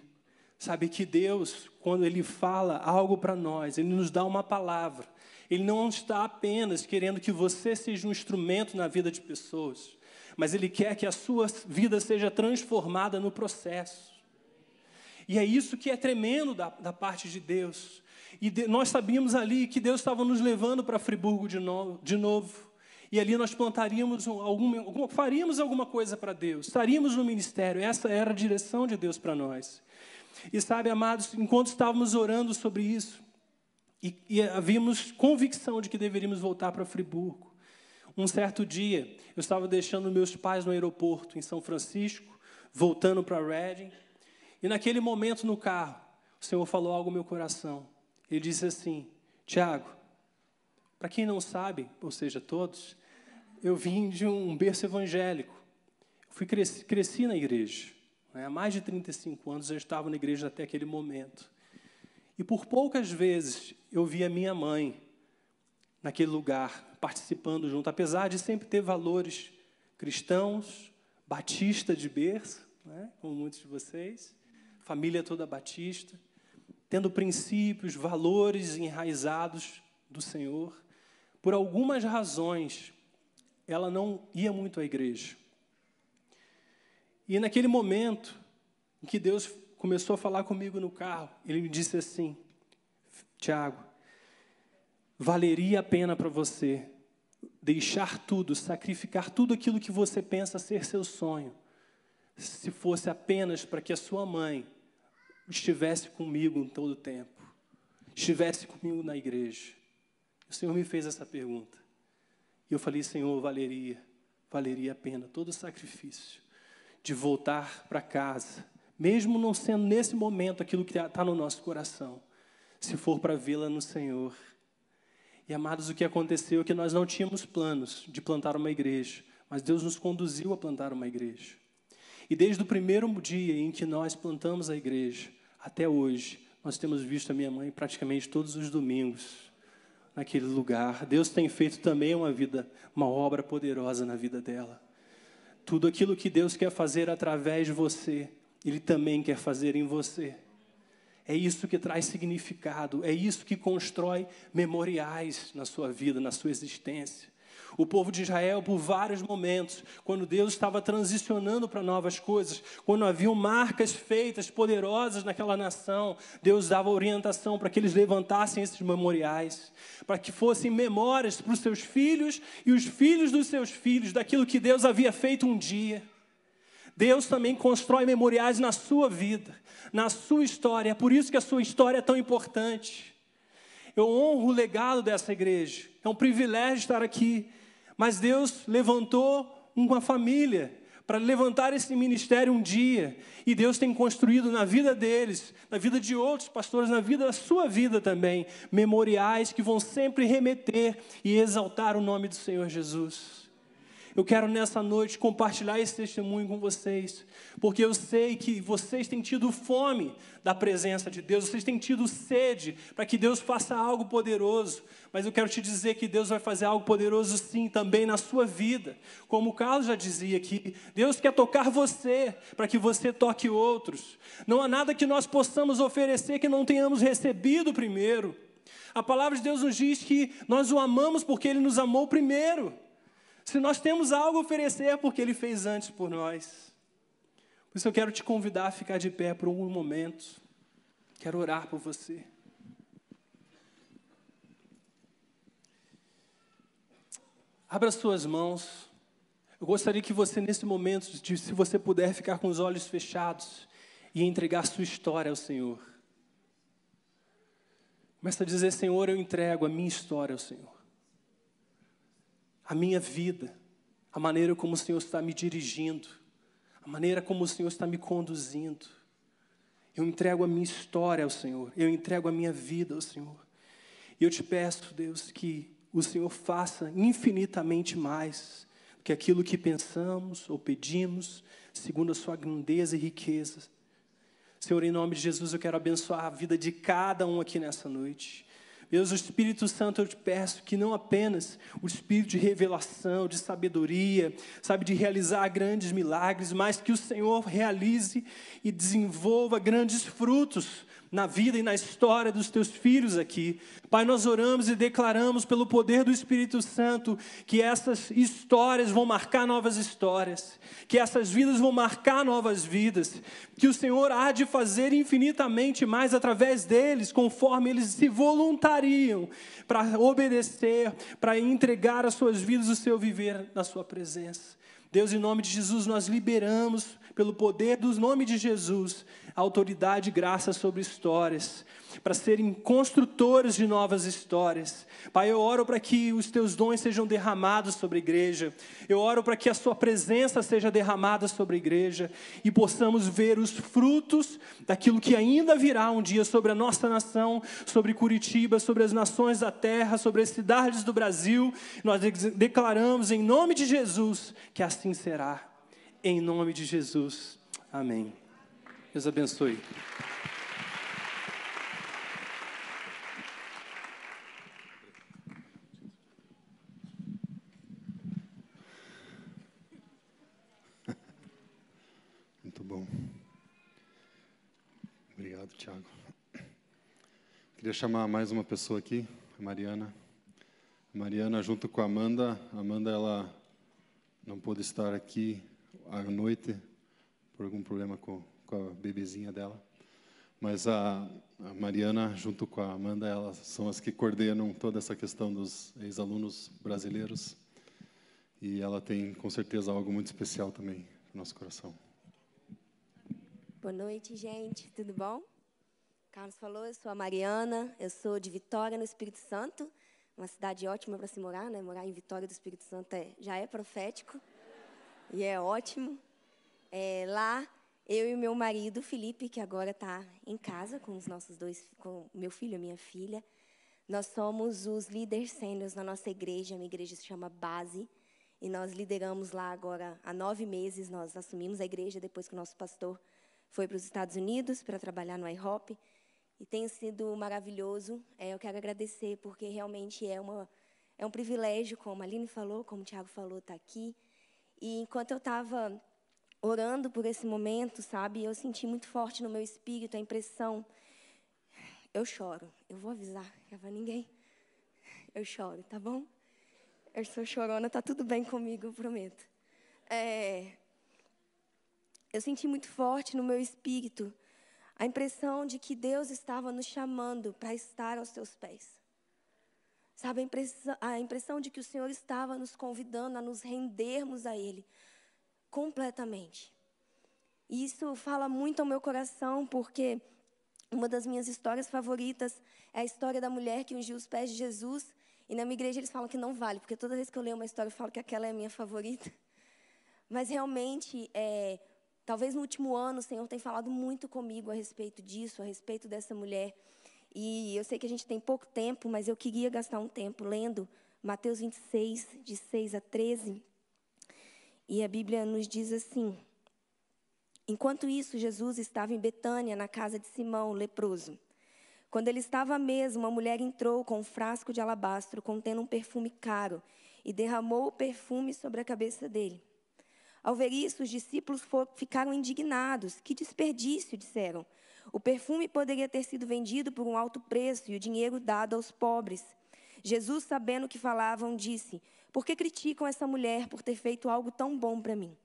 Sabe que Deus, quando Ele fala algo para nós, Ele nos dá uma palavra. Ele não está apenas querendo que você seja um instrumento na vida de pessoas, mas Ele quer que a sua vida seja transformada no processo. E é isso que é tremendo da, da parte de Deus. E de, nós sabíamos ali que Deus estava nos levando para Friburgo de novo, de novo. E ali nós plantaríamos alguma, faríamos alguma coisa para Deus, estaríamos no ministério. Essa era a direção de Deus para nós. E sabe, amados, enquanto estávamos orando sobre isso, e, e havíamos convicção de que deveríamos voltar para Friburgo. Um certo dia, eu estava deixando meus pais no aeroporto em São Francisco, voltando para Reading, e naquele momento no carro, o Senhor falou algo no meu coração. Ele disse assim: Tiago, para quem não sabe, ou seja, todos, eu vim de um berço evangélico. Fui cresci, cresci na igreja. Né? Há mais de 35 anos eu estava na igreja até aquele momento. E por poucas vezes eu vi a minha mãe naquele lugar, participando junto, apesar de sempre ter valores cristãos, batista de berço, né? como muitos de vocês, família toda batista, tendo princípios, valores enraizados do Senhor. Por algumas razões, ela não ia muito à igreja. E naquele momento em que Deus começou a falar comigo no carro, ele me disse assim: Tiago, valeria a pena para você deixar tudo, sacrificar tudo aquilo que você pensa ser seu sonho, se fosse apenas para que a sua mãe estivesse comigo em todo o tempo, estivesse comigo na igreja. O Senhor me fez essa pergunta. E eu falei, Senhor, valeria, valeria a pena todo o sacrifício de voltar para casa, mesmo não sendo nesse momento aquilo que está no nosso coração, se for para vê-la no Senhor. E amados, o que aconteceu é que nós não tínhamos planos de plantar uma igreja, mas Deus nos conduziu a plantar uma igreja. E desde o primeiro dia em que nós plantamos a igreja até hoje, nós temos visto a minha mãe praticamente todos os domingos naquele lugar. Deus tem feito também uma vida, uma obra poderosa na vida dela. Tudo aquilo que Deus quer fazer através de você, Ele também quer fazer em você. É isso que traz significado, é isso que constrói memoriais na sua vida, na sua existência. O povo de Israel, por vários momentos, quando Deus estava transicionando para novas coisas, quando haviam marcas feitas poderosas naquela nação, Deus dava orientação para que eles levantassem esses memoriais, para que fossem memórias para os seus filhos e os filhos dos seus filhos daquilo que Deus havia feito um dia. Deus também constrói memoriais na sua vida, na sua história. É por isso que a sua história é tão importante. Eu honro o legado dessa igreja. É um privilégio estar aqui. Mas Deus levantou uma família para levantar esse ministério um dia. E Deus tem construído na vida deles, na vida de outros pastores, na vida da sua vida também, memoriais que vão sempre remeter e exaltar o nome do Senhor Jesus. Eu quero nessa noite compartilhar esse testemunho com vocês, porque eu sei que vocês têm tido fome da presença de Deus, vocês têm tido sede para que Deus faça algo poderoso, mas eu quero te dizer que Deus vai fazer algo poderoso sim também na sua vida. Como o Carlos já dizia aqui, Deus quer tocar você para que você toque outros. Não há nada que nós possamos oferecer que não tenhamos recebido primeiro. A palavra de Deus nos diz que nós o amamos porque ele nos amou primeiro. Se nós temos algo a oferecer, é porque Ele fez antes por nós. Por isso eu quero te convidar a ficar de pé por um momento. Quero orar por você. Abra suas mãos. Eu gostaria que você, nesse momento, se você puder ficar com os olhos fechados e entregar sua história ao Senhor. Começa a dizer: Senhor, eu entrego a minha história ao Senhor a minha vida, a maneira como o Senhor está me dirigindo, a maneira como o Senhor está me conduzindo. Eu entrego a minha história ao Senhor, eu entrego a minha vida ao Senhor. E eu te peço, Deus, que o Senhor faça infinitamente mais do que aquilo que pensamos ou pedimos, segundo a sua grandeza e riqueza. Senhor, em nome de Jesus, eu quero abençoar a vida de cada um aqui nessa noite. Deus, o Espírito Santo, eu te peço que não apenas o Espírito de revelação, de sabedoria, sabe, de realizar grandes milagres, mas que o Senhor realize e desenvolva grandes frutos na vida e na história dos teus filhos aqui. Pai, nós oramos e declaramos pelo poder do Espírito Santo que essas histórias vão marcar novas histórias, que essas vidas vão marcar novas vidas, que o Senhor há de fazer infinitamente mais através deles, conforme eles se voluntariam para obedecer, para entregar as suas vidas, o seu viver na sua presença. Deus, em nome de Jesus, nós liberamos, pelo poder do nome de Jesus, autoridade e graça sobre histórias, para serem construtores de novas histórias. Pai, eu oro para que os teus dons sejam derramados sobre a igreja, eu oro para que a sua presença seja derramada sobre a igreja e possamos ver os frutos daquilo que ainda virá um dia sobre a nossa nação, sobre Curitiba, sobre as nações da terra, sobre as cidades do Brasil. Nós declaramos em nome de Jesus que assim será. Em nome de Jesus. Amém. Deus abençoe. Muito bom. Obrigado, Tiago. Queria chamar mais uma pessoa aqui, a Mariana. A Mariana, junto com a Amanda. A Amanda, ela não pôde estar aqui à noite por algum problema com com a bebezinha dela. Mas a, a, Mariana, junto com a Amanda, elas são as que coordenam toda essa questão dos ex-alunos brasileiros. E ela tem, com certeza, algo muito especial também no nosso coração. Boa noite, gente. Tudo bom? Carlos falou, eu sou a Mariana, eu sou de Vitória, no Espírito Santo. Uma cidade ótima para se morar, né? Morar em Vitória do Espírito Santo é, já é profético. E é ótimo. É, lá eu e meu marido, Felipe, que agora está em casa com os nossos dois, com meu filho e minha filha. Nós somos os líderes sêniores na nossa igreja. A minha igreja se chama Base. E nós lideramos lá agora há nove meses. Nós assumimos a igreja depois que o nosso pastor foi para os Estados Unidos para trabalhar no IHOP. E tem sido maravilhoso. É, eu quero agradecer porque realmente é, uma, é um privilégio, como a Aline falou, como o Tiago falou, estar tá aqui. E enquanto eu estava orando por esse momento, sabe? Eu senti muito forte no meu espírito a impressão. Eu choro. Eu vou avisar, não para ninguém. Eu choro, tá bom? Eu sou chorona, tá tudo bem comigo, eu prometo. É, eu senti muito forte no meu espírito a impressão de que Deus estava nos chamando para estar aos seus pés. Sabe, a impressão, a impressão de que o Senhor estava nos convidando a nos rendermos a Ele, completamente. E isso fala muito ao meu coração, porque uma das minhas histórias favoritas é a história da mulher que ungiu os pés de Jesus. E na minha igreja eles falam que não vale, porque toda vez que eu leio uma história eu falo que aquela é a minha favorita. <laughs> Mas realmente, é, talvez no último ano o Senhor tem falado muito comigo a respeito disso, a respeito dessa mulher. E eu sei que a gente tem pouco tempo, mas eu queria gastar um tempo lendo Mateus 26, de 6 a 13. E a Bíblia nos diz assim: Enquanto isso, Jesus estava em Betânia, na casa de Simão, leproso. Quando ele estava à mesa, uma mulher entrou com um frasco de alabastro contendo um perfume caro e derramou o perfume sobre a cabeça dele. Ao ver isso, os discípulos ficaram indignados. Que desperdício, disseram. O perfume poderia ter sido vendido por um alto preço e o dinheiro dado aos pobres. Jesus, sabendo o que falavam, disse: Por que criticam essa mulher por ter feito algo tão bom para mim?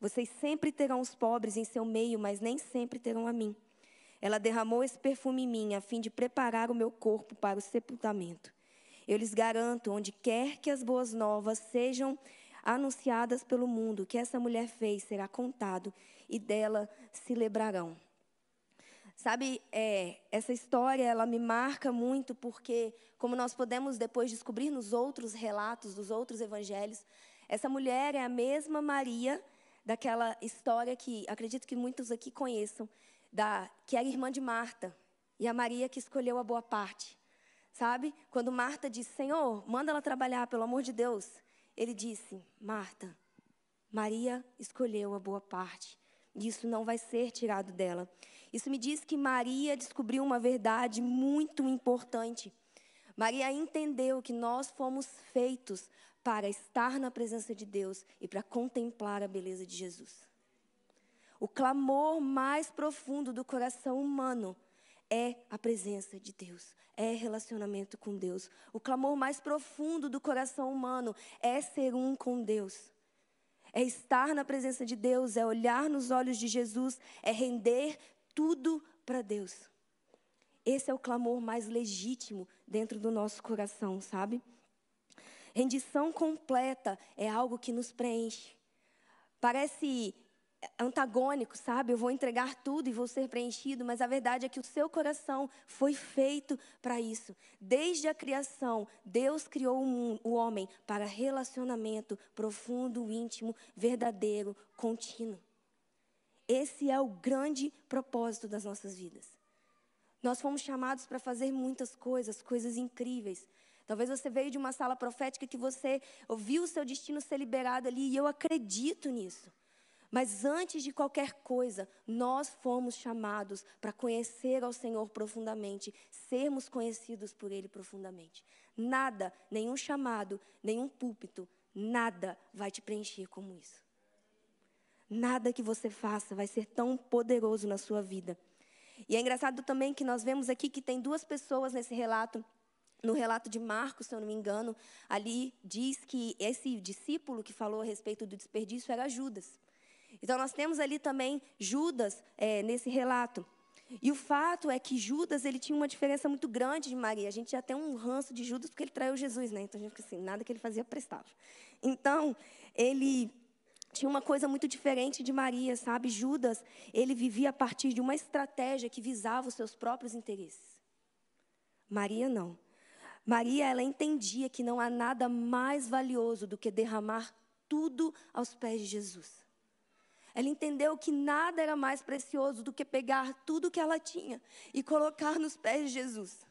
Vocês sempre terão os pobres em seu meio, mas nem sempre terão a mim. Ela derramou esse perfume em mim, a fim de preparar o meu corpo para o sepultamento. Eu lhes garanto, onde quer que as boas novas sejam anunciadas pelo mundo, que essa mulher fez será contado e dela se lembrarão. Sabe, é, essa história ela me marca muito porque, como nós podemos depois descobrir nos outros relatos dos outros evangelhos, essa mulher é a mesma Maria daquela história que acredito que muitos aqui conheçam, da que era irmã de Marta e a Maria que escolheu a boa parte. Sabe? Quando Marta disse: Senhor, manda ela trabalhar, pelo amor de Deus. Ele disse: Marta, Maria escolheu a boa parte. E isso não vai ser tirado dela. Isso me diz que Maria descobriu uma verdade muito importante. Maria entendeu que nós fomos feitos para estar na presença de Deus e para contemplar a beleza de Jesus. O clamor mais profundo do coração humano é a presença de Deus, é relacionamento com Deus. O clamor mais profundo do coração humano é ser um com Deus. É estar na presença de Deus, é olhar nos olhos de Jesus, é render tudo para Deus. Esse é o clamor mais legítimo dentro do nosso coração, sabe? Rendição completa é algo que nos preenche. Parece antagônico, sabe? Eu vou entregar tudo e vou ser preenchido, mas a verdade é que o seu coração foi feito para isso. Desde a criação, Deus criou o, homem para relacionamento profundo, íntimo, verdadeiro, contínuo. Esse é o grande propósito das nossas vidas. Nós fomos chamados para fazer muitas coisas, coisas incríveis. Talvez você veio de uma sala profética que você ouviu o seu destino ser liberado ali, e eu acredito nisso. Mas antes de qualquer coisa, nós fomos chamados para conhecer ao Senhor profundamente, sermos conhecidos por Ele profundamente. Nada, nenhum chamado, nenhum púlpito, nada vai te preencher como isso. Nada que você faça vai ser tão poderoso na sua vida. E é engraçado também que nós vemos aqui que tem duas pessoas nesse relato. No relato de Marcos, se eu não me engano, ali diz que esse discípulo que falou a respeito do desperdício era Judas. Então, nós temos ali também Judas é, nesse relato. E o fato é que Judas ele tinha uma diferença muito grande de Maria. A gente já tem um ranço de Judas porque ele traiu Jesus, né? Então a gente fica assim, nada que ele fazia prestava. Então, ele tinha uma coisa muito diferente de Maria, sabe? Judas, ele vivia a partir de uma estratégia que visava os seus próprios interesses. Maria não. Maria, ela entendia que não há nada mais valioso do que derramar tudo aos pés de Jesus. Ela entendeu que nada era mais precioso do que pegar tudo que ela tinha e colocar nos pés de Jesus.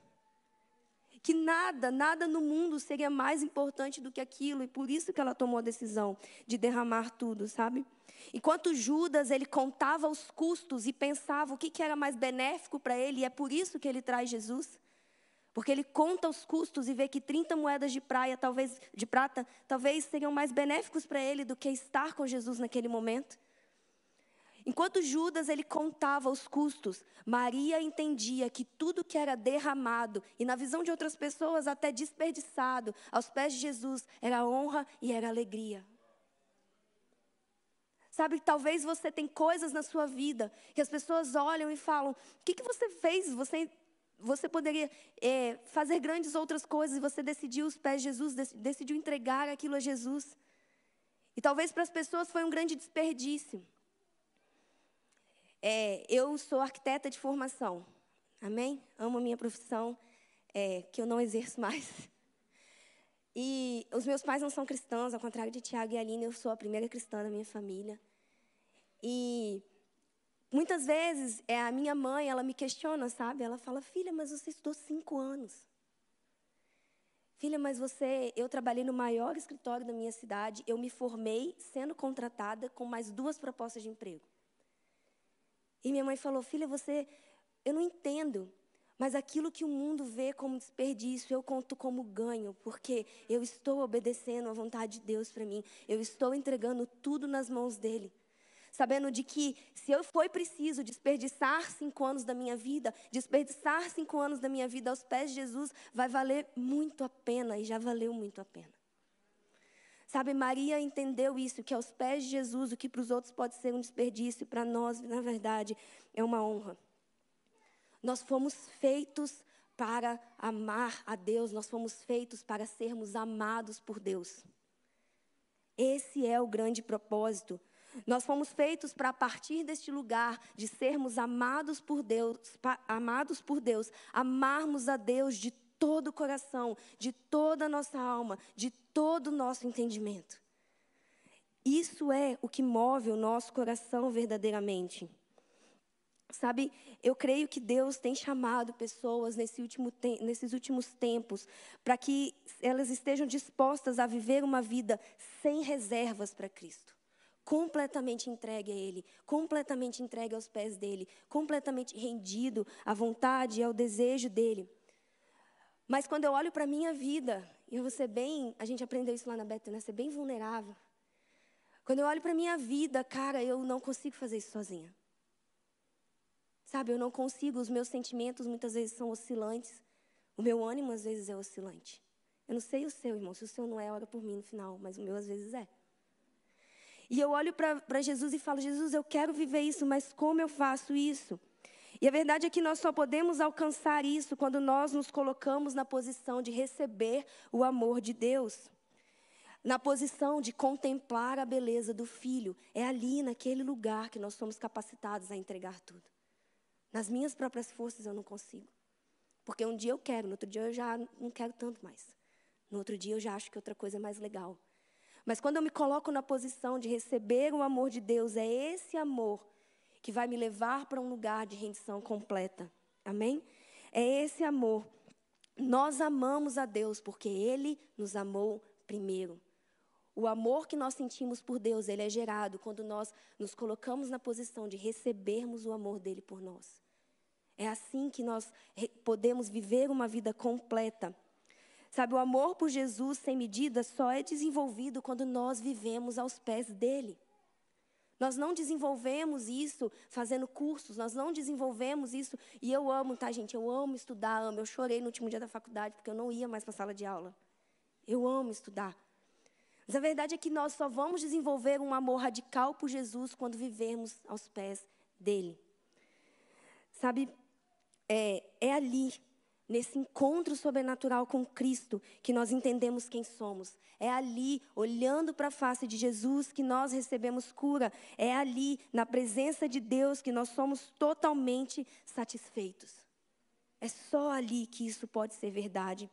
Que nada, nada no mundo seria mais importante do que aquilo, e por isso que ela tomou a decisão de derramar tudo, sabe? Enquanto Judas, ele contava os custos e pensava o que, que era mais benéfico para ele, e é por isso que ele traz Jesus. Porque ele conta os custos e vê que 30 moedas de praia, talvez de prata, talvez seriam mais benéficos para ele do que estar com Jesus naquele momento. Enquanto Judas ele contava os custos, Maria entendia que tudo que era derramado e na visão de outras pessoas até desperdiçado aos pés de Jesus era honra e era alegria. Sabe, talvez você tem coisas na sua vida que as pessoas olham e falam: o que, que você fez? Você, você poderia é, fazer grandes outras coisas e você decidiu os pés de Jesus, decidiu entregar aquilo a Jesus. E talvez para as pessoas foi um grande desperdício. É, eu sou arquiteta de formação. Amém? Amo a minha profissão, é, que eu não exerço mais. E os meus pais não são cristãos, ao contrário de Tiago e Aline, eu sou a primeira cristã da minha família. E muitas vezes é a minha mãe, ela me questiona, sabe? Ela fala: "Filha, mas você estudou cinco anos. Filha, mas você, eu trabalhei no maior escritório da minha cidade, eu me formei sendo contratada com mais duas propostas de emprego. E minha mãe falou: Filha, você, eu não entendo, mas aquilo que o mundo vê como desperdício, eu conto como ganho, porque eu estou obedecendo à vontade de Deus para mim, eu estou entregando tudo nas mãos dele. Sabendo de que, se eu for preciso desperdiçar cinco anos da minha vida, desperdiçar cinco anos da minha vida aos pés de Jesus, vai valer muito a pena, e já valeu muito a pena. Sabe, Maria entendeu isso, que aos pés de Jesus, o que para os outros pode ser um desperdício, para nós, na verdade, é uma honra. Nós fomos feitos para amar a Deus, nós fomos feitos para sermos amados por Deus. Esse é o grande propósito. Nós fomos feitos para, partir deste lugar de sermos amados por Deus, amados por Deus, amarmos a Deus de todo o coração, de toda a nossa alma, de todo o nosso entendimento. Isso é o que move o nosso coração verdadeiramente. Sabe, eu creio que Deus tem chamado pessoas nesse último nesses últimos tempos para que elas estejam dispostas a viver uma vida sem reservas para Cristo. Completamente entregue a Ele, completamente entregue aos pés dele, completamente rendido à vontade e ao desejo dele. Mas quando eu olho para a minha vida, eu vou ser bem, a gente aprendeu isso lá na Beta, né? Ser bem vulnerável. Quando eu olho para a minha vida, cara, eu não consigo fazer isso sozinha. Sabe, eu não consigo, os meus sentimentos muitas vezes são oscilantes. O meu ânimo às vezes é oscilante. Eu não sei o seu, irmão, se o seu não é, ora por mim no final, mas o meu às vezes é. E eu olho para Jesus e falo: Jesus, eu quero viver isso, mas como eu faço isso? E a verdade é que nós só podemos alcançar isso quando nós nos colocamos na posição de receber o amor de Deus. Na posição de contemplar a beleza do Filho. É ali, naquele lugar, que nós somos capacitados a entregar tudo. Nas minhas próprias forças eu não consigo. Porque um dia eu quero, no outro dia eu já não quero tanto mais. No outro dia eu já acho que outra coisa é mais legal. Mas quando eu me coloco na posição de receber o amor de Deus, é esse amor que vai me levar para um lugar de rendição completa. Amém? É esse amor. Nós amamos a Deus porque Ele nos amou primeiro. O amor que nós sentimos por Deus, ele é gerado quando nós nos colocamos na posição de recebermos o amor dele por nós. É assim que nós podemos viver uma vida completa. Sabe, o amor por Jesus sem medida só é desenvolvido quando nós vivemos aos pés dele. Nós não desenvolvemos isso fazendo cursos, nós não desenvolvemos isso. E eu amo, tá, gente? Eu amo estudar, amo. Eu chorei no último dia da faculdade porque eu não ia mais para a sala de aula. Eu amo estudar. Mas a verdade é que nós só vamos desenvolver um amor radical por Jesus quando vivermos aos pés dele. Sabe, é, é ali, nesse encontro sobrenatural com Cristo, que nós entendemos quem somos. É ali, olhando para a face de Jesus, que nós recebemos cura. É ali, na presença de Deus, que nós somos totalmente satisfeitos. É só ali que isso pode ser verdade.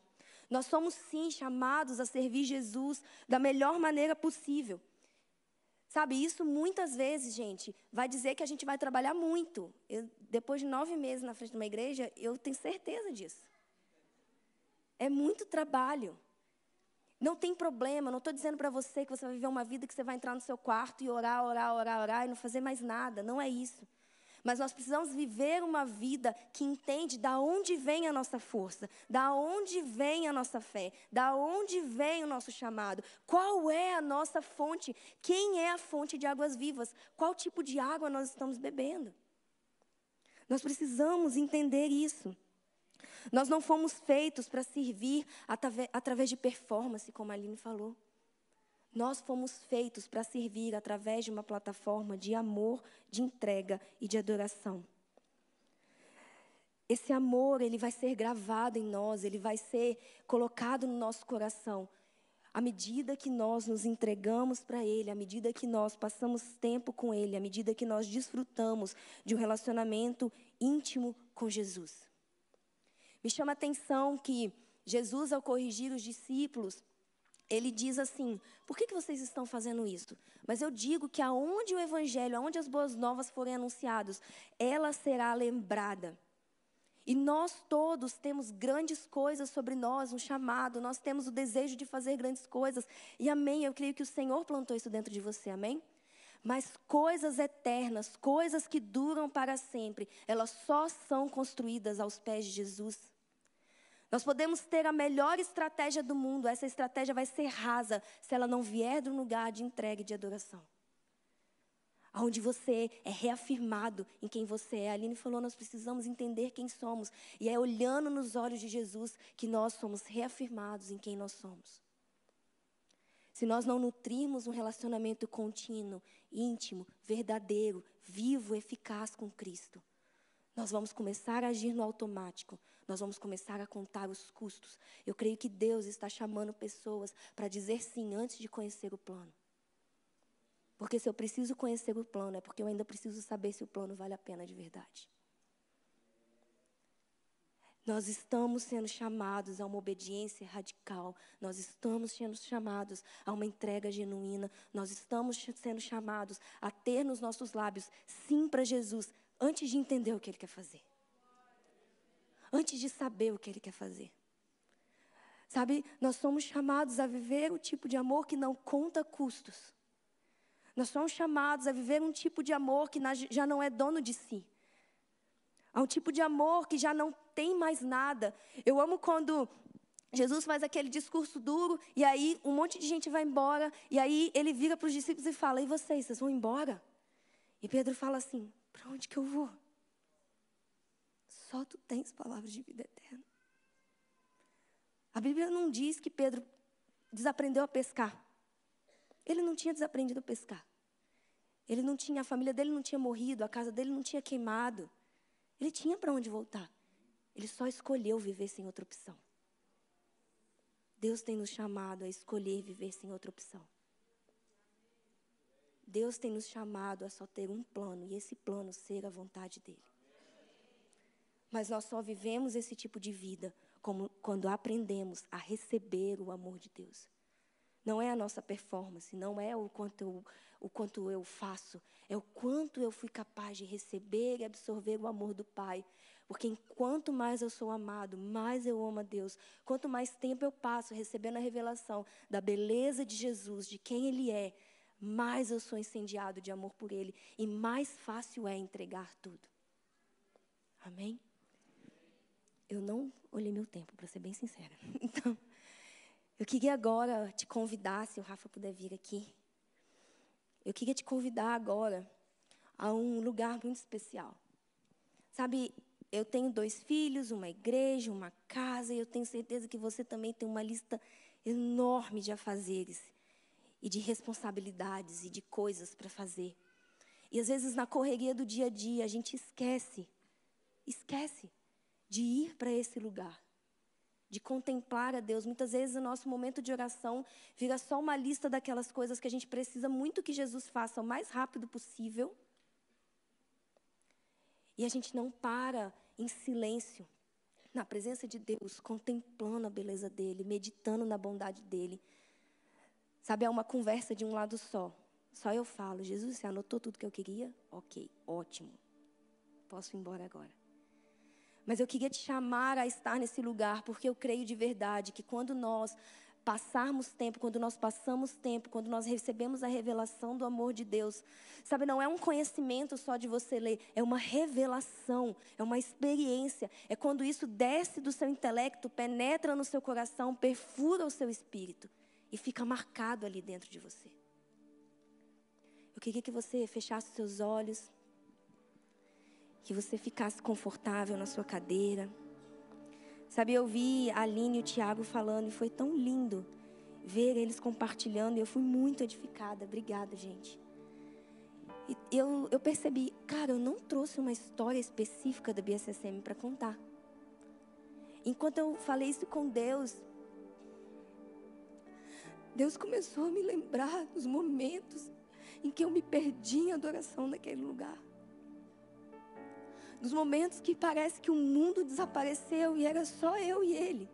Nós somos, sim, chamados a servir Jesus da melhor maneira possível. Sabe, isso muitas vezes, gente, vai dizer que a gente vai trabalhar muito. Eu, depois de nove meses na frente de uma igreja, eu tenho certeza disso. É muito trabalho. Não tem problema, não estou dizendo para você que você vai viver uma vida que você vai entrar no seu quarto e orar, orar, orar, orar e não fazer mais nada. Não é isso. Mas nós precisamos viver uma vida que entende da onde vem a nossa força, da onde vem a nossa fé, da onde vem o nosso chamado, qual é a nossa fonte, quem é a fonte de águas vivas, qual tipo de água nós estamos bebendo. Nós precisamos entender isso. Nós não fomos feitos para servir através de performance, como a Aline falou. Nós fomos feitos para servir através de uma plataforma de amor, de entrega e de adoração. Esse amor, ele vai ser gravado em nós, ele vai ser colocado no nosso coração. À medida que nós nos entregamos para Ele, à medida que nós passamos tempo com Ele, à medida que nós desfrutamos de um relacionamento íntimo com Jesus. Me chama a atenção que Jesus, ao corrigir os discípulos, ele diz assim: por que, que vocês estão fazendo isso? Mas eu digo que aonde o evangelho, aonde as boas novas forem anunciadas, ela será lembrada. E nós todos temos grandes coisas sobre nós, um chamado, nós temos o desejo de fazer grandes coisas. E amém, eu creio que o Senhor plantou isso dentro de você, amém? Mas coisas eternas, coisas que duram para sempre, elas só são construídas aos pés de Jesus. Nós podemos ter a melhor estratégia do mundo, essa estratégia vai ser rasa se ela não vier de um lugar de entrega e de adoração. Onde você é reafirmado em quem você é. A Aline falou, nós precisamos entender quem somos. E é olhando nos olhos de Jesus que nós somos reafirmados em quem nós somos. Se nós não nutrirmos um relacionamento contínuo, íntimo, verdadeiro, vivo, eficaz com Cristo, nós vamos começar a agir no automático, nós vamos começar a contar os custos. Eu creio que Deus está chamando pessoas para dizer sim antes de conhecer o plano. Porque se eu preciso conhecer o plano, é porque eu ainda preciso saber se o plano vale a pena de verdade. Nós estamos sendo chamados a uma obediência radical, nós estamos sendo chamados a uma entrega genuína, nós estamos sendo chamados a ter nos nossos lábios sim para Jesus, antes de entender o que Ele quer fazer antes de saber o que Ele quer fazer. Sabe, nós somos chamados a viver o tipo de amor que não conta custos. Nós somos chamados a viver um tipo de amor que já não é dono de si. Há um tipo de amor que já não tem mais nada. Eu amo quando Jesus faz aquele discurso duro, e aí um monte de gente vai embora, e aí ele vira para os discípulos e fala: E vocês, vocês vão embora? E Pedro fala assim: Para onde que eu vou? Só tu tens palavras de vida eterna. A Bíblia não diz que Pedro desaprendeu a pescar. Ele não tinha desaprendido a pescar. Ele não tinha, a família dele não tinha morrido, a casa dele não tinha queimado. Ele tinha para onde voltar. Ele só escolheu viver sem outra opção. Deus tem nos chamado a escolher viver sem outra opção. Deus tem nos chamado a só ter um plano e esse plano ser a vontade dele. Mas nós só vivemos esse tipo de vida como, quando aprendemos a receber o amor de Deus. Não é a nossa performance, não é o quanto eu, o quanto eu faço, é o quanto eu fui capaz de receber e absorver o amor do Pai. Porque enquanto mais eu sou amado, mais eu amo a Deus. Quanto mais tempo eu passo recebendo a revelação da beleza de Jesus, de quem Ele é, mais eu sou incendiado de amor por Ele e mais fácil é entregar tudo. Amém? Eu não olhei meu tempo, para ser bem sincera. <laughs> Então. Eu queria agora te convidar, se o Rafa puder vir aqui. Eu queria te convidar agora a um lugar muito especial. Sabe, eu tenho dois filhos, uma igreja, uma casa, e eu tenho certeza que você também tem uma lista enorme de afazeres e de responsabilidades e de coisas para fazer. E às vezes na correria do dia a dia a gente esquece, esquece de ir para esse lugar de contemplar a Deus. Muitas vezes o nosso momento de oração vira só uma lista daquelas coisas que a gente precisa muito que Jesus faça o mais rápido possível. E a gente não para em silêncio, na presença de Deus, contemplando a beleza dele, meditando na bondade dele. Sabe, é uma conversa de um lado só. Só eu falo, Jesus, você anotou tudo que eu queria? Ok, ótimo. Posso ir embora agora. Mas eu queria te chamar a estar nesse lugar, porque eu creio de verdade que quando nós passarmos tempo, quando nós passamos tempo, quando nós recebemos a revelação do amor de Deus, sabe, não é um conhecimento só de você ler, é uma revelação, é uma experiência, é quando isso desce do seu intelecto, penetra no seu coração, perfura o seu espírito e fica marcado ali dentro de você. Eu queria que você fechasse seus olhos que você ficasse confortável na sua cadeira. Sabe, eu vi a Aline e o Tiago falando e foi tão lindo ver eles compartilhando e eu fui muito edificada. Obrigada, gente. E eu, eu percebi, cara, eu não trouxe uma história específica da BSSM para contar. Enquanto eu falei isso com Deus, Deus começou a me lembrar dos momentos em que eu me perdi em adoração naquele lugar dos momentos que parece que o mundo desapareceu e era só eu e ele.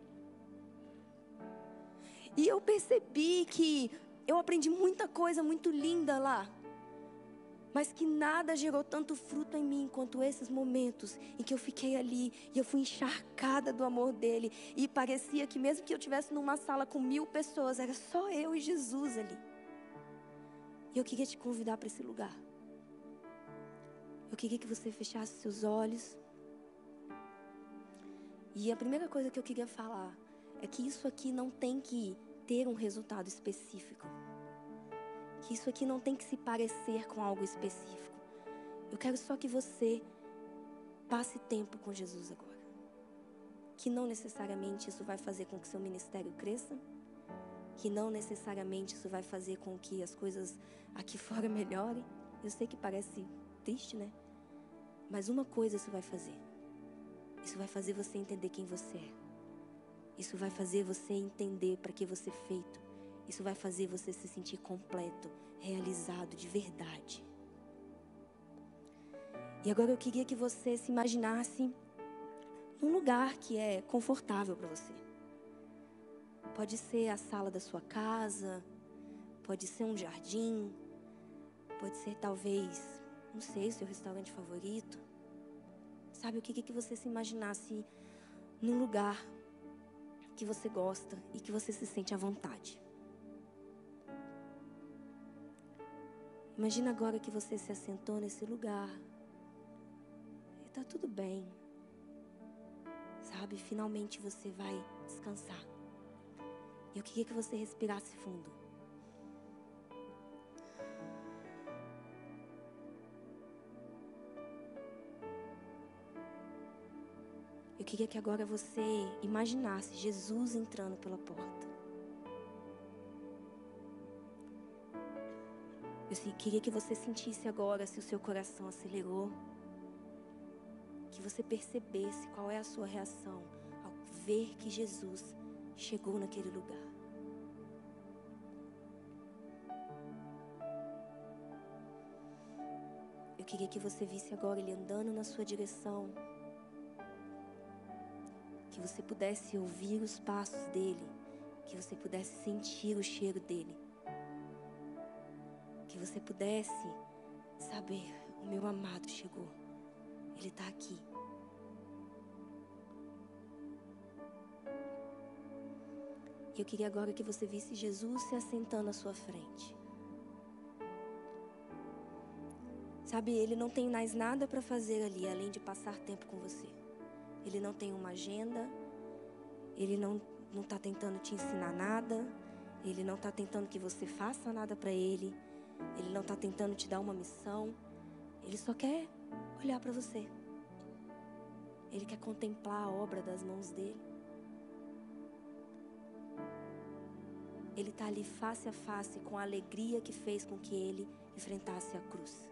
E eu percebi que eu aprendi muita coisa muito linda lá. Mas que nada gerou tanto fruto em mim quanto esses momentos em que eu fiquei ali e eu fui encharcada do amor dele. E parecia que, mesmo que eu estivesse numa sala com mil pessoas, era só eu e Jesus ali. E eu queria te convidar para esse lugar. Eu queria que você fechasse seus olhos. E a primeira coisa que eu queria falar é que isso aqui não tem que ter um resultado específico. Que isso aqui não tem que se parecer com algo específico. Eu quero só que você passe tempo com Jesus agora. Que não necessariamente isso vai fazer com que seu ministério cresça. Que não necessariamente isso vai fazer com que as coisas aqui <laughs> fora melhorem. Eu sei que parece triste, né? Mas uma coisa isso vai fazer. Isso vai fazer você entender quem você é. Isso vai fazer você entender para que você é feito. Isso vai fazer você se sentir completo, realizado de verdade. E agora eu queria que você se imaginasse num lugar que é confortável para você. Pode ser a sala da sua casa, pode ser um jardim, pode ser talvez não sei, seu restaurante favorito. Sabe o que que você se imaginasse num lugar que você gosta e que você se sente à vontade? Imagina agora que você se assentou nesse lugar e está tudo bem. Sabe, finalmente você vai descansar. E eu queria que você respirasse fundo. Eu queria que agora você imaginasse Jesus entrando pela porta. Eu queria que você sentisse agora se o seu coração acelerou. Que você percebesse qual é a sua reação ao ver que Jesus chegou naquele lugar. Eu queria que você visse agora ele andando na sua direção. Que você pudesse ouvir os passos dele. Que você pudesse sentir o cheiro dele que você pudesse saber: o meu amado chegou, ele está aqui. E eu queria agora que você visse Jesus se assentando à sua frente. Sabe, ele não tem mais nada para fazer ali além de passar tempo com você. Ele não tem uma agenda, ele não não está tentando te ensinar nada, ele não está tentando que você faça nada para ele. Ele não está tentando te dar uma missão. Ele só quer olhar para você. Ele quer contemplar a obra das mãos dele. Ele está ali face a face com a alegria que fez com que ele enfrentasse a cruz.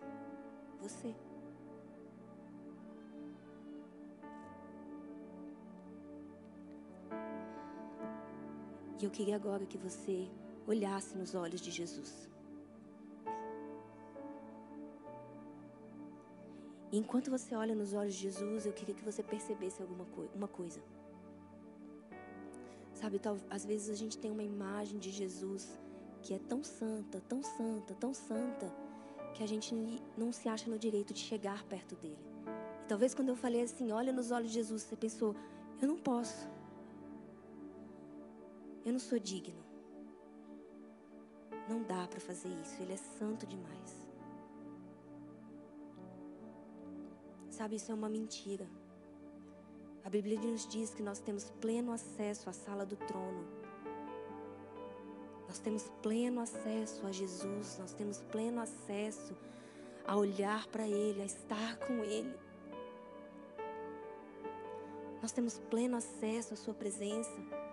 Você. E eu queria agora que você olhasse nos olhos de Jesus. E enquanto você olha nos olhos de Jesus, eu queria que você percebesse alguma co uma coisa. Sabe, às vezes a gente tem uma imagem de Jesus que é tão santa, tão santa, tão santa, que a gente não se acha no direito de chegar perto dele. E talvez quando eu falei assim, olha nos olhos de Jesus, você pensou, eu não posso. Eu não sou digno. Não dá para fazer isso, ele é santo demais. Sabe, isso é uma mentira. A Bíblia nos diz que nós temos pleno acesso à sala do trono. Nós temos pleno acesso a Jesus, nós temos pleno acesso a olhar para Ele, a estar com Ele. Nós temos pleno acesso à Sua presença.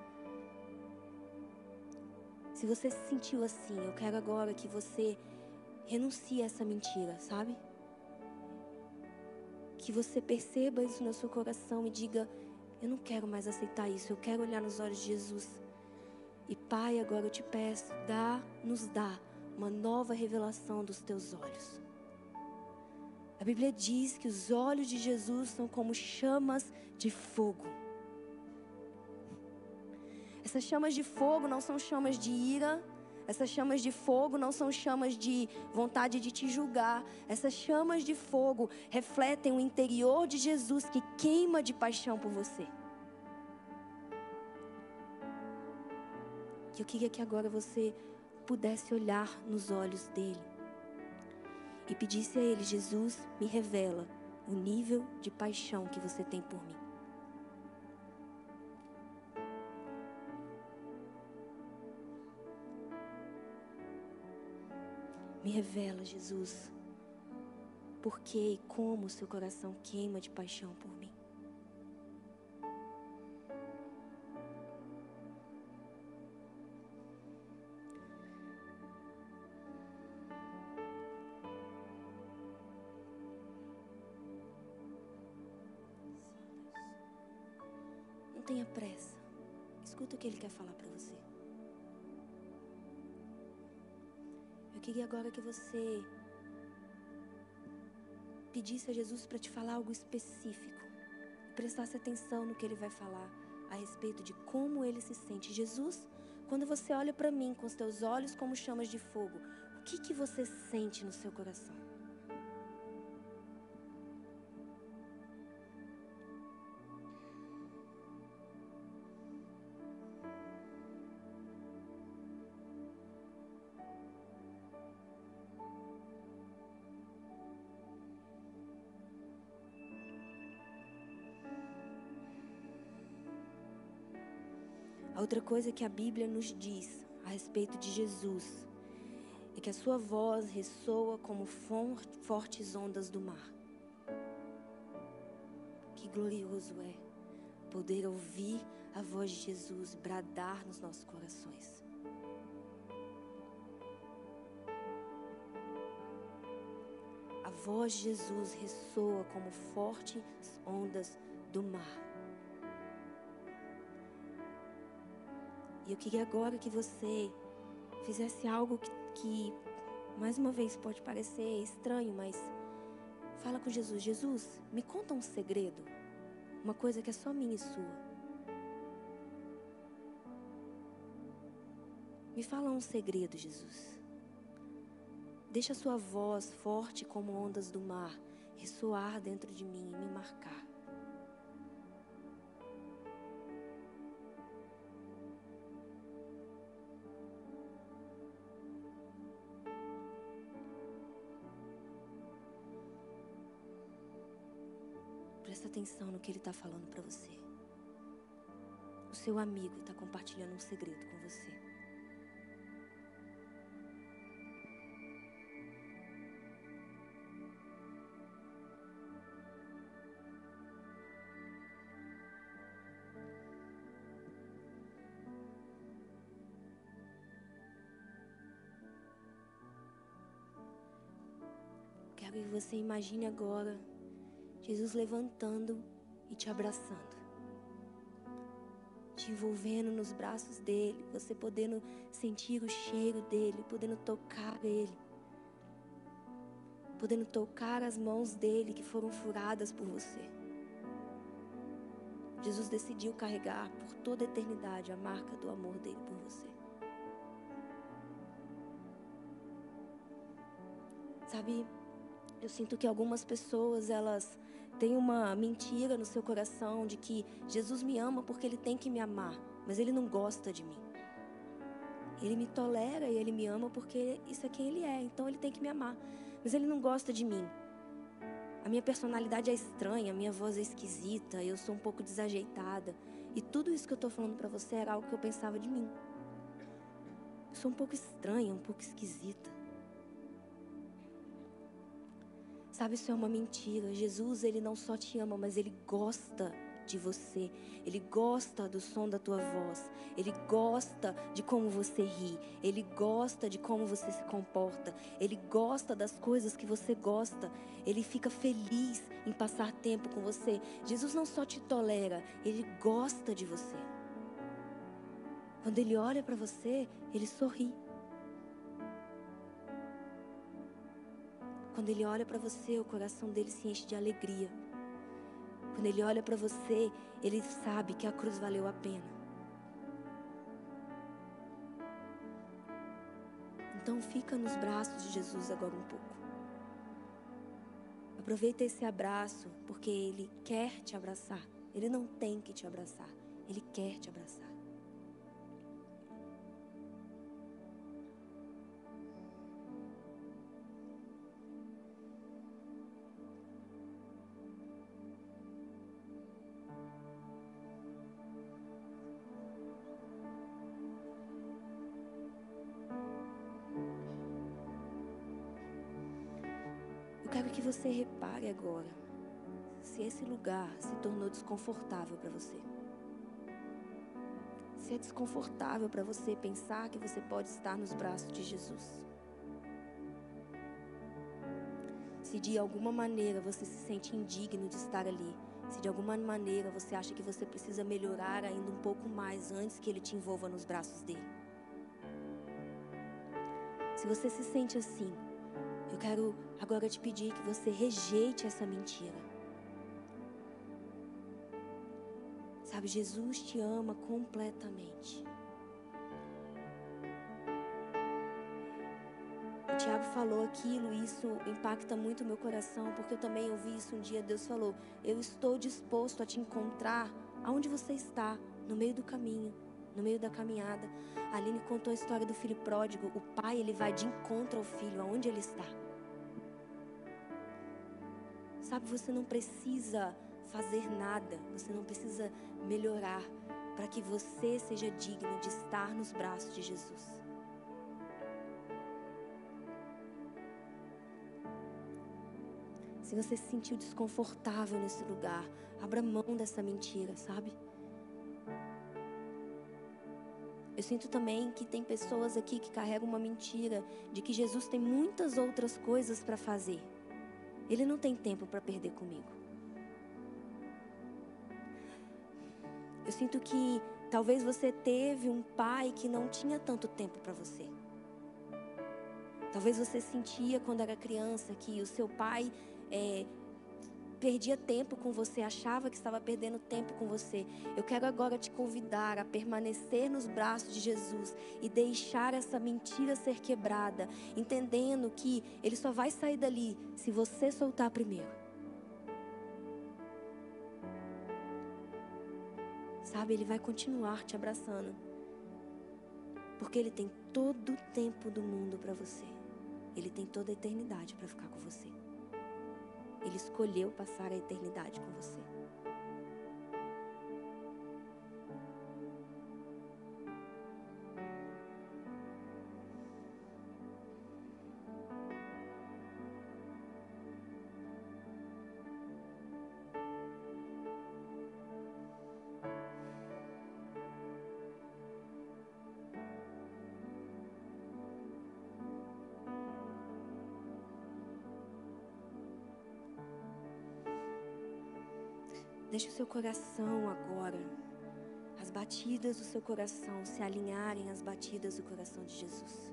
Se você se sentiu assim, eu quero agora que você renuncie a essa mentira, sabe? que você perceba isso no seu coração e diga: Eu não quero mais aceitar isso, eu quero olhar nos olhos de Jesus. E Pai, agora eu te peço, dá, nos dá uma nova revelação dos teus olhos. A Bíblia diz que os olhos de Jesus são como chamas de fogo. Essas chamas de fogo não são chamas de ira, essas chamas de fogo não são chamas de vontade de te julgar. Essas chamas de fogo refletem o interior de Jesus que queima de paixão por você. Eu queria que agora você pudesse olhar nos olhos dele e pedisse a ele: Jesus, me revela o nível de paixão que você tem por mim. Me revela, Jesus, por que e como o seu coração queima de paixão por mim. Que você pedisse a Jesus para te falar algo específico. Prestasse atenção no que ele vai falar a respeito de como ele se sente. Jesus, quando você olha para mim com os teus olhos como chamas de fogo, o que que você sente no seu coração? Outra coisa que a Bíblia nos diz a respeito de Jesus é que a sua voz ressoa como fortes ondas do mar. Que glorioso é poder ouvir a voz de Jesus bradar nos nossos corações. A voz de Jesus ressoa como fortes ondas do mar. E eu queria agora que você fizesse algo que, que, mais uma vez, pode parecer estranho, mas fala com Jesus: Jesus, me conta um segredo, uma coisa que é só minha e sua. Me fala um segredo, Jesus. Deixa a sua voz forte como ondas do mar ressoar dentro de mim e me marcar. Atenção no que ele está falando para você. O seu amigo está compartilhando um segredo com você. Quero que você imagine agora Jesus levantando e te abraçando, te envolvendo nos braços dele, você podendo sentir o cheiro dele, podendo tocar ele, podendo tocar as mãos dele que foram furadas por você. Jesus decidiu carregar por toda a eternidade a marca do amor dele por você. Sabe, eu sinto que algumas pessoas elas tem uma mentira no seu coração de que Jesus me ama porque ele tem que me amar, mas ele não gosta de mim. Ele me tolera e ele me ama porque isso é quem ele é, então ele tem que me amar, mas ele não gosta de mim. A minha personalidade é estranha, a minha voz é esquisita, eu sou um pouco desajeitada. E tudo isso que eu estou falando para você era algo que eu pensava de mim. Eu sou um pouco estranha, um pouco esquisita. Sabe, isso é uma mentira. Jesus, ele não só te ama, mas ele gosta de você. Ele gosta do som da tua voz. Ele gosta de como você ri. Ele gosta de como você se comporta. Ele gosta das coisas que você gosta. Ele fica feliz em passar tempo com você. Jesus não só te tolera, ele gosta de você. Quando ele olha para você, ele sorri. Quando ele olha para você, o coração dele se enche de alegria. Quando ele olha para você, ele sabe que a cruz valeu a pena. Então fica nos braços de Jesus agora um pouco. Aproveita esse abraço, porque ele quer te abraçar. Ele não tem que te abraçar, ele quer te abraçar. Você repare agora se esse lugar se tornou desconfortável para você. Se é desconfortável para você pensar que você pode estar nos braços de Jesus. Se de alguma maneira você se sente indigno de estar ali. Se de alguma maneira você acha que você precisa melhorar ainda um pouco mais antes que ele te envolva nos braços dele. Se você se sente assim, eu quero agora te pedir que você rejeite essa mentira. Sabe, Jesus te ama completamente. O Tiago falou aquilo e isso impacta muito o meu coração, porque eu também ouvi isso um dia. Deus falou: Eu estou disposto a te encontrar aonde você está, no meio do caminho, no meio da caminhada. A Aline contou a história do filho pródigo. O pai, ele vai de encontro ao filho, aonde ele está. Sabe, você não precisa fazer nada, você não precisa melhorar. para que você seja digno de estar nos braços de Jesus. Se você se sentiu desconfortável nesse lugar, abra mão dessa mentira, sabe? Eu sinto também que tem pessoas aqui que carregam uma mentira de que Jesus tem muitas outras coisas para fazer. Ele não tem tempo para perder comigo. Eu sinto que talvez você teve um pai que não tinha tanto tempo para você. Talvez você sentia quando era criança que o seu pai é, perdia tempo com você, achava que estava perdendo tempo com você. Eu quero agora te convidar a permanecer nos braços de Jesus e deixar essa mentira ser quebrada, entendendo que ele só vai sair dali se você soltar primeiro. Sabe, ele vai continuar te abraçando. Porque ele tem todo o tempo do mundo para você. Ele tem toda a eternidade para ficar com você. Ele escolheu passar a eternidade com você. Coração agora, as batidas do seu coração se alinharem às batidas do coração de Jesus.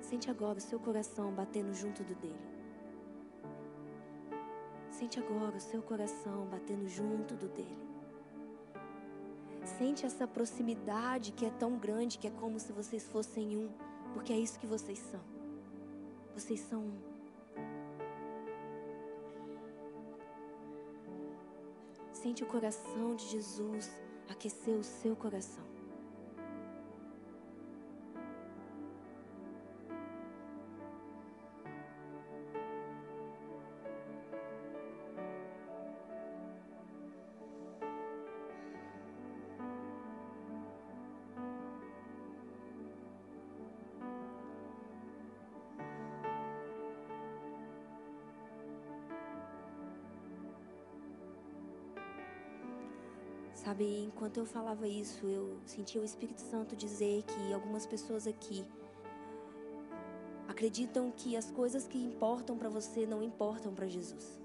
Sente agora o seu coração batendo junto do dele. Sente agora o seu coração batendo junto do dele. Sente essa proximidade que é tão grande que é como se vocês fossem um, porque é isso que vocês são. Vocês são um. Sente o coração de Jesus aquecer o seu coração. Sabe, enquanto eu falava isso, eu sentia o Espírito Santo dizer que algumas pessoas aqui acreditam que as coisas que importam para você não importam para Jesus.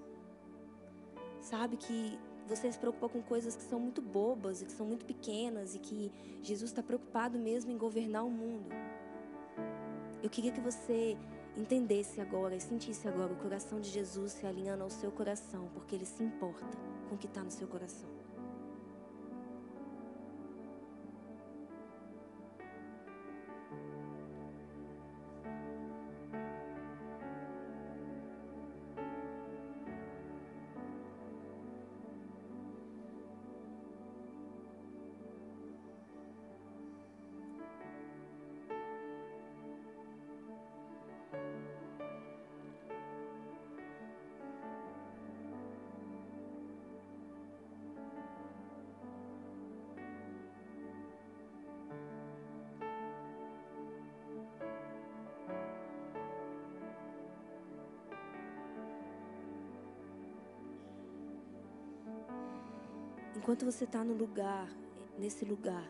Sabe que você se preocupa com coisas que são muito bobas e que são muito pequenas e que Jesus está preocupado mesmo em governar o mundo. Eu queria que você entendesse agora e sentisse agora o coração de Jesus se alinhando ao seu coração, porque ele se importa com o que está no seu coração. Enquanto você está no lugar, nesse lugar,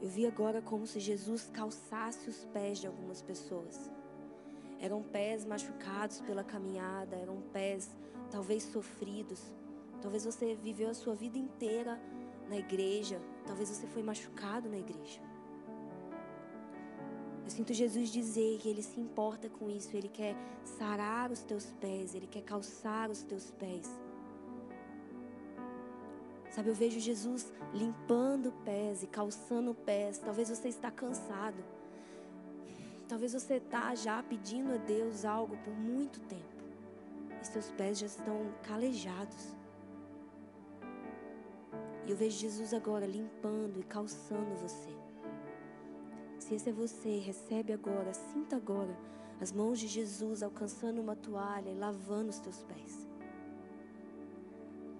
eu vi agora como se Jesus calçasse os pés de algumas pessoas. Eram pés machucados pela caminhada, eram pés talvez sofridos. Talvez você viveu a sua vida inteira na igreja, talvez você foi machucado na igreja. Eu sinto Jesus dizer que Ele se importa com isso, Ele quer sarar os teus pés, Ele quer calçar os teus pés. Sabe, eu vejo Jesus limpando pés e calçando pés. Talvez você está cansado. Talvez você está já pedindo a Deus algo por muito tempo. E seus pés já estão calejados. E eu vejo Jesus agora limpando e calçando você. Se esse é você, recebe agora, sinta agora as mãos de Jesus alcançando uma toalha e lavando os teus pés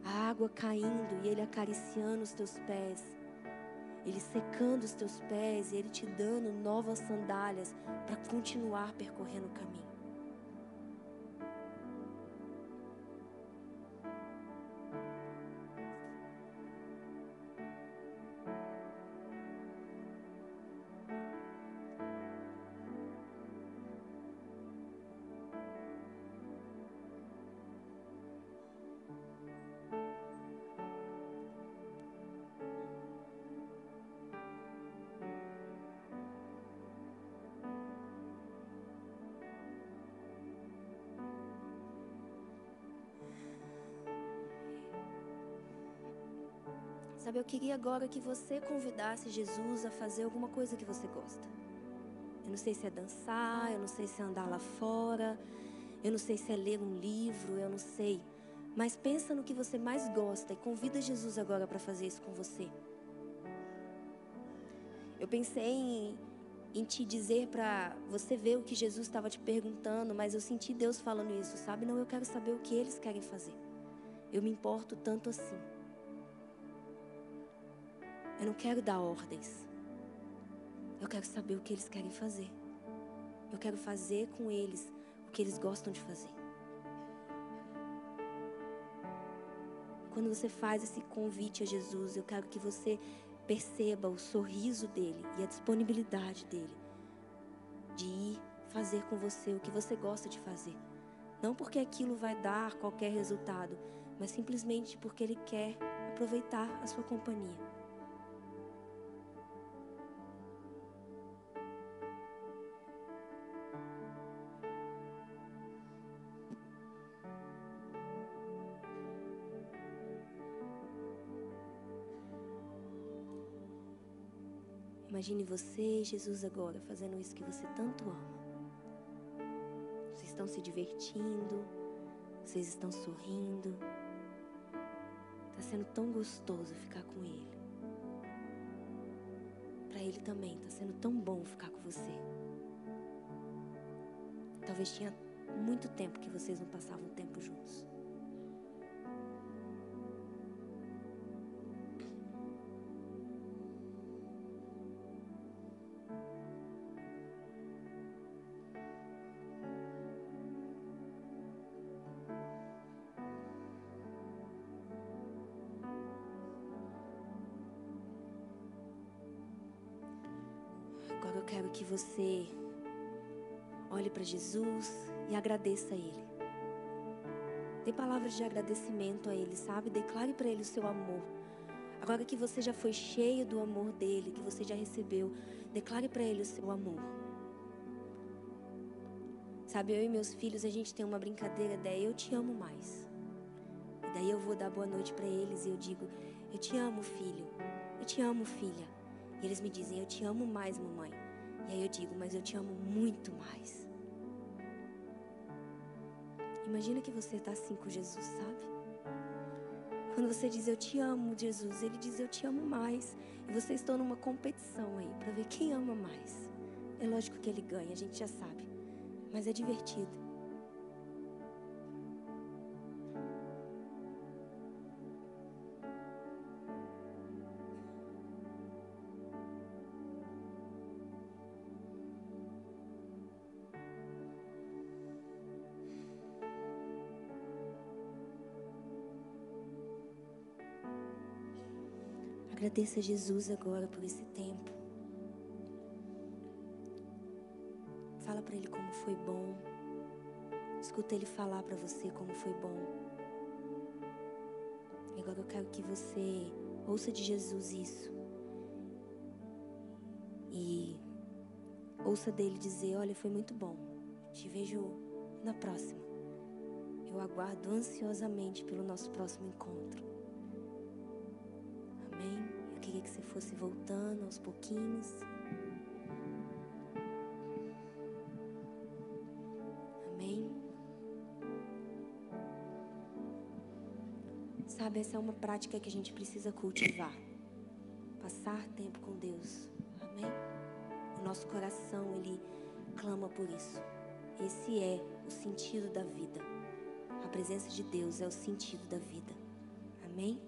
a água caindo e Ele acariciando os teus pés, Ele secando os teus pés e Ele te dando novas sandálias para continuar percorrendo o caminho. Eu queria agora que você convidasse Jesus a fazer alguma coisa que você gosta. Eu não sei se é dançar, eu não sei se é andar lá fora, eu não sei se é ler um livro, eu não sei. Mas pensa no que você mais gosta e convida Jesus agora para fazer isso com você. Eu pensei em, em te dizer para você ver o que Jesus estava te perguntando, mas eu senti Deus falando isso, sabe? Não, eu quero saber o que eles querem fazer. Eu me importo tanto assim. Eu não quero dar ordens. Eu quero saber o que eles querem fazer. Eu quero fazer com eles o que eles gostam de fazer. Quando você faz esse convite a Jesus, eu quero que você perceba o sorriso dele e a disponibilidade dele de ir fazer com você o que você gosta de fazer. Não porque aquilo vai dar qualquer resultado, mas simplesmente porque ele quer aproveitar a sua companhia. Imagine você e Jesus agora fazendo isso que você tanto ama. Vocês estão se divertindo, vocês estão sorrindo. Está sendo tão gostoso ficar com Ele. Para Ele também está sendo tão bom ficar com você. Talvez tinha muito tempo que vocês não passavam tempo juntos. Você olhe para Jesus e agradeça a Ele. Dê palavras de agradecimento a Ele, sabe? Declare para Ele o seu amor. Agora que você já foi cheio do amor dele, que você já recebeu, declare para Ele o seu amor. Sabe, eu e meus filhos, a gente tem uma brincadeira daí eu te amo mais. E daí eu vou dar boa noite para eles e eu digo, eu te amo, filho. Eu te amo, filha. E eles me dizem, eu te amo mais, mamãe. E aí eu digo, mas eu te amo muito mais. Imagina que você está assim com Jesus, sabe? Quando você diz eu te amo, Jesus, ele diz eu te amo mais. E vocês estão numa competição aí para ver quem ama mais. É lógico que ele ganha, a gente já sabe. Mas é divertido. Agradeça a Jesus agora por esse tempo. Fala para Ele como foi bom. Escuta Ele falar para você como foi bom. E agora eu quero que você ouça de Jesus isso. E ouça dele dizer: Olha, foi muito bom. Te vejo na próxima. Eu aguardo ansiosamente pelo nosso próximo encontro. Que você fosse voltando aos pouquinhos. Amém. Sabe, essa é uma prática que a gente precisa cultivar. Passar tempo com Deus. Amém. O nosso coração, ele clama por isso. Esse é o sentido da vida. A presença de Deus é o sentido da vida. Amém?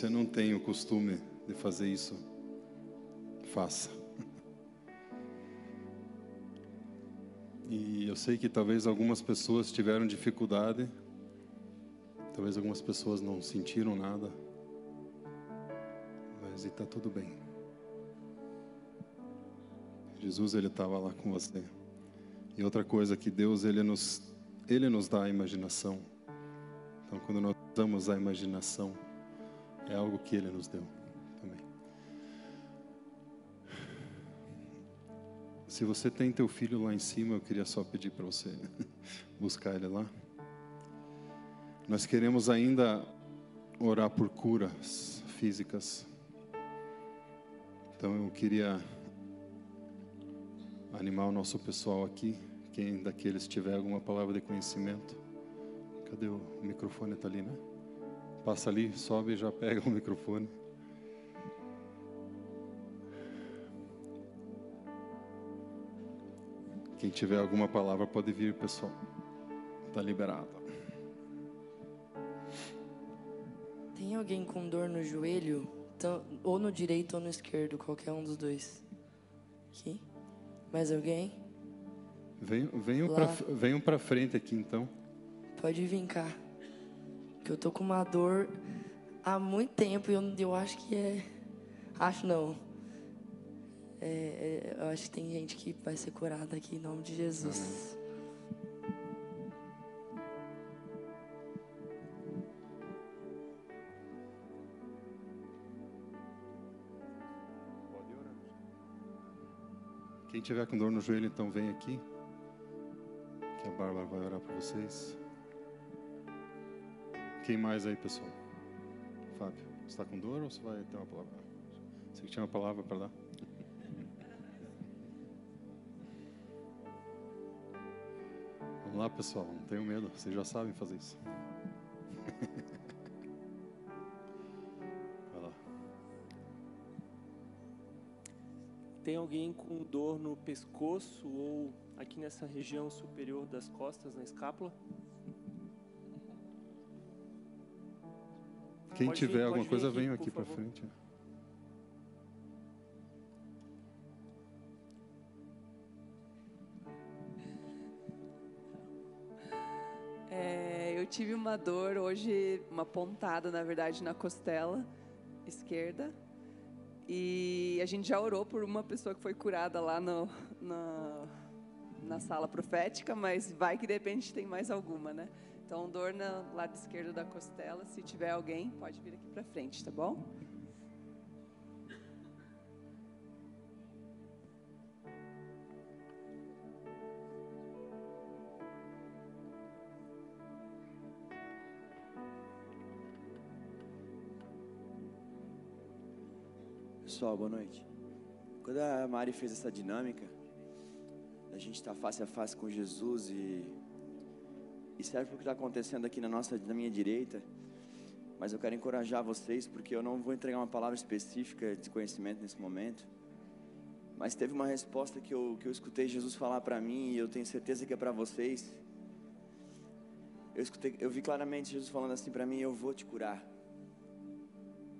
Você não tem o costume de fazer isso, faça. E eu sei que talvez algumas pessoas tiveram dificuldade, talvez algumas pessoas não sentiram nada, mas está tudo bem. Jesus ele estava lá com você. E outra coisa que Deus ele nos ele nos dá a imaginação. Então quando nós usamos a imaginação, é algo que ele nos deu também. Se você tem teu filho lá em cima, eu queria só pedir para você <laughs> buscar ele lá. Nós queremos ainda orar por curas físicas. Então eu queria animar o nosso pessoal aqui. Quem daqueles tiver alguma palavra de conhecimento. Cadê o, o microfone? Está ali, né? Passa ali, sobe e já pega o microfone. Quem tiver alguma palavra pode vir, pessoal. Está liberado. Tem alguém com dor no joelho? Ou no direito ou no esquerdo, qualquer um dos dois. Aqui. Mais alguém? Venham, venham para frente aqui então. Pode vir cá. Eu tô com uma dor há muito tempo e eu, eu acho que é. Acho não. É, é, eu acho que tem gente que vai ser curada aqui em nome de Jesus. Quem tiver com dor no joelho, então vem aqui. Que a Bárbara vai orar para vocês. Quem mais aí, pessoal? Fábio, está com dor ou você vai ter uma palavra? Você que tinha uma palavra para dar? <laughs> Vamos lá, pessoal, não tenham medo, vocês já sabem fazer isso. <laughs> Tem alguém com dor no pescoço ou aqui nessa região superior das costas, na escápula? Quem pode tiver vir, alguma coisa, aqui, venha aqui para frente. É, eu tive uma dor hoje, uma pontada, na verdade, na costela esquerda. E a gente já orou por uma pessoa que foi curada lá no, na, na sala profética, mas vai que de repente tem mais alguma, né? Então, dor no lado esquerdo da costela. Se tiver alguém, pode vir aqui para frente, tá bom? pessoal, boa noite. Quando a Mari fez essa dinâmica, a gente está face a face com Jesus e, e serve para o que está acontecendo aqui na nossa, na minha direita. Mas eu quero encorajar vocês, porque eu não vou entregar uma palavra específica de conhecimento nesse momento. Mas teve uma resposta que eu, que eu escutei Jesus falar para mim e eu tenho certeza que é para vocês. Eu, escutei, eu vi claramente Jesus falando assim para mim: Eu vou te curar.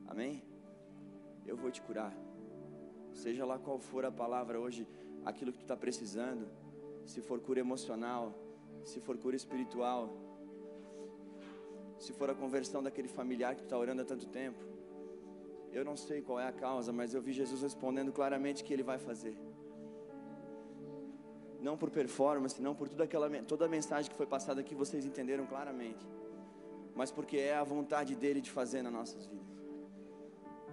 Amém? eu vou te curar. Seja lá qual for a palavra hoje, aquilo que tu está precisando, se for cura emocional, se for cura espiritual, se for a conversão daquele familiar que está orando há tanto tempo. Eu não sei qual é a causa, mas eu vi Jesus respondendo claramente que Ele vai fazer. Não por performance, não por toda, aquela, toda a mensagem que foi passada aqui, vocês entenderam claramente. Mas porque é a vontade dEle de fazer nas nossas vidas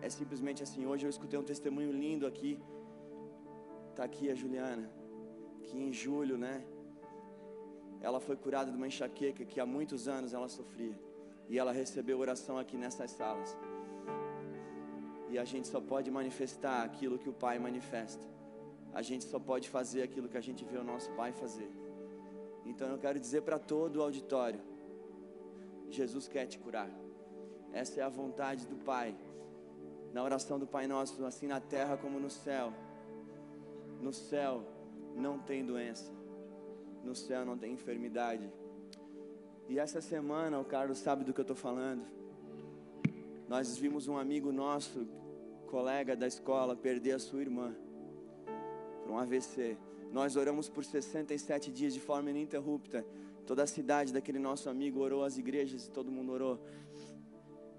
é simplesmente assim. Hoje eu escutei um testemunho lindo aqui. Tá aqui a Juliana, que em julho, né? Ela foi curada de uma enxaqueca que há muitos anos ela sofria. E ela recebeu oração aqui nessas salas. E a gente só pode manifestar aquilo que o Pai manifesta. A gente só pode fazer aquilo que a gente vê o nosso Pai fazer. Então eu quero dizer para todo o auditório: Jesus quer te curar. Essa é a vontade do Pai na oração do Pai Nosso, assim na terra como no céu. No céu não tem doença, no céu não tem enfermidade. E essa semana, o Carlos sabe do que eu estou falando. Nós vimos um amigo nosso, colega da escola, perder a sua irmã por um AVC. Nós oramos por 67 dias de forma ininterrupta. Toda a cidade daquele nosso amigo orou, as igrejas todo mundo orou.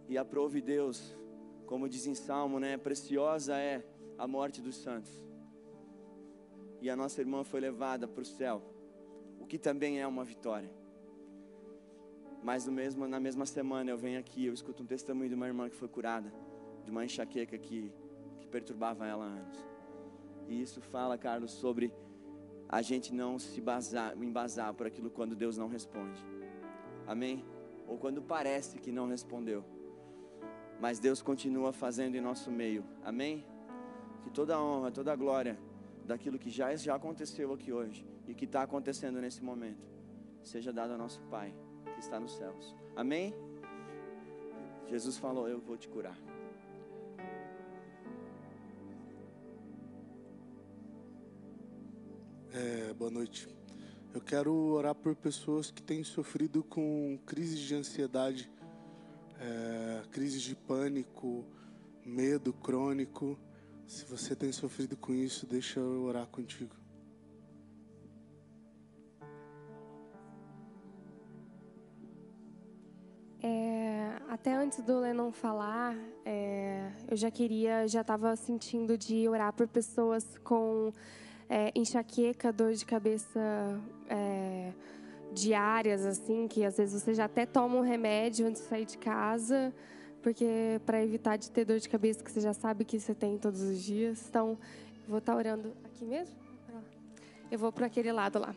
E aprove Deus, como diz em Salmo, né? Preciosa é a morte dos santos. E a nossa irmã foi levada para o céu, que também é uma vitória. Mas mesmo, na mesma semana eu venho aqui, eu escuto um testemunho de uma irmã que foi curada, de uma enxaqueca que, que perturbava ela há anos. E isso fala, Carlos, sobre a gente não se basar, embasar por aquilo quando Deus não responde. Amém? Ou quando parece que não respondeu. Mas Deus continua fazendo em nosso meio. Amém? Que toda a honra, toda a glória daquilo que já, já aconteceu aqui hoje e que está acontecendo nesse momento seja dado ao nosso Pai que está nos céus. Amém? Jesus falou: Eu vou te curar. É, boa noite. Eu quero orar por pessoas que têm sofrido com crises de ansiedade, é, crises de pânico, medo crônico. Se você tem sofrido com isso, deixa eu orar contigo. É, até antes do Lennon falar, é, eu já queria, já estava sentindo de orar por pessoas com é, enxaqueca, dor de cabeça é, diárias, assim, que às vezes você já até toma um remédio antes de sair de casa, porque para evitar de ter dor de cabeça que você já sabe que você tem todos os dias. Então, vou estar tá orando aqui mesmo. Eu vou para aquele lado lá.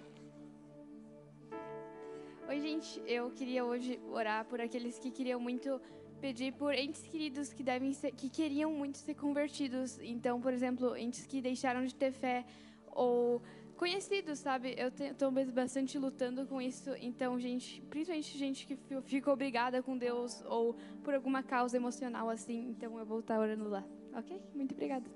Oi, gente. Eu queria hoje orar por aqueles que queriam muito pedir por entes queridos que devem ser, que queriam muito ser convertidos. Então, por exemplo, entes que deixaram de ter fé ou conhecidos, sabe? Eu estou bastante lutando com isso. Então, gente, principalmente gente que fica obrigada com Deus ou por alguma causa emocional assim. Então, eu vou estar orando lá. Ok? Muito obrigada.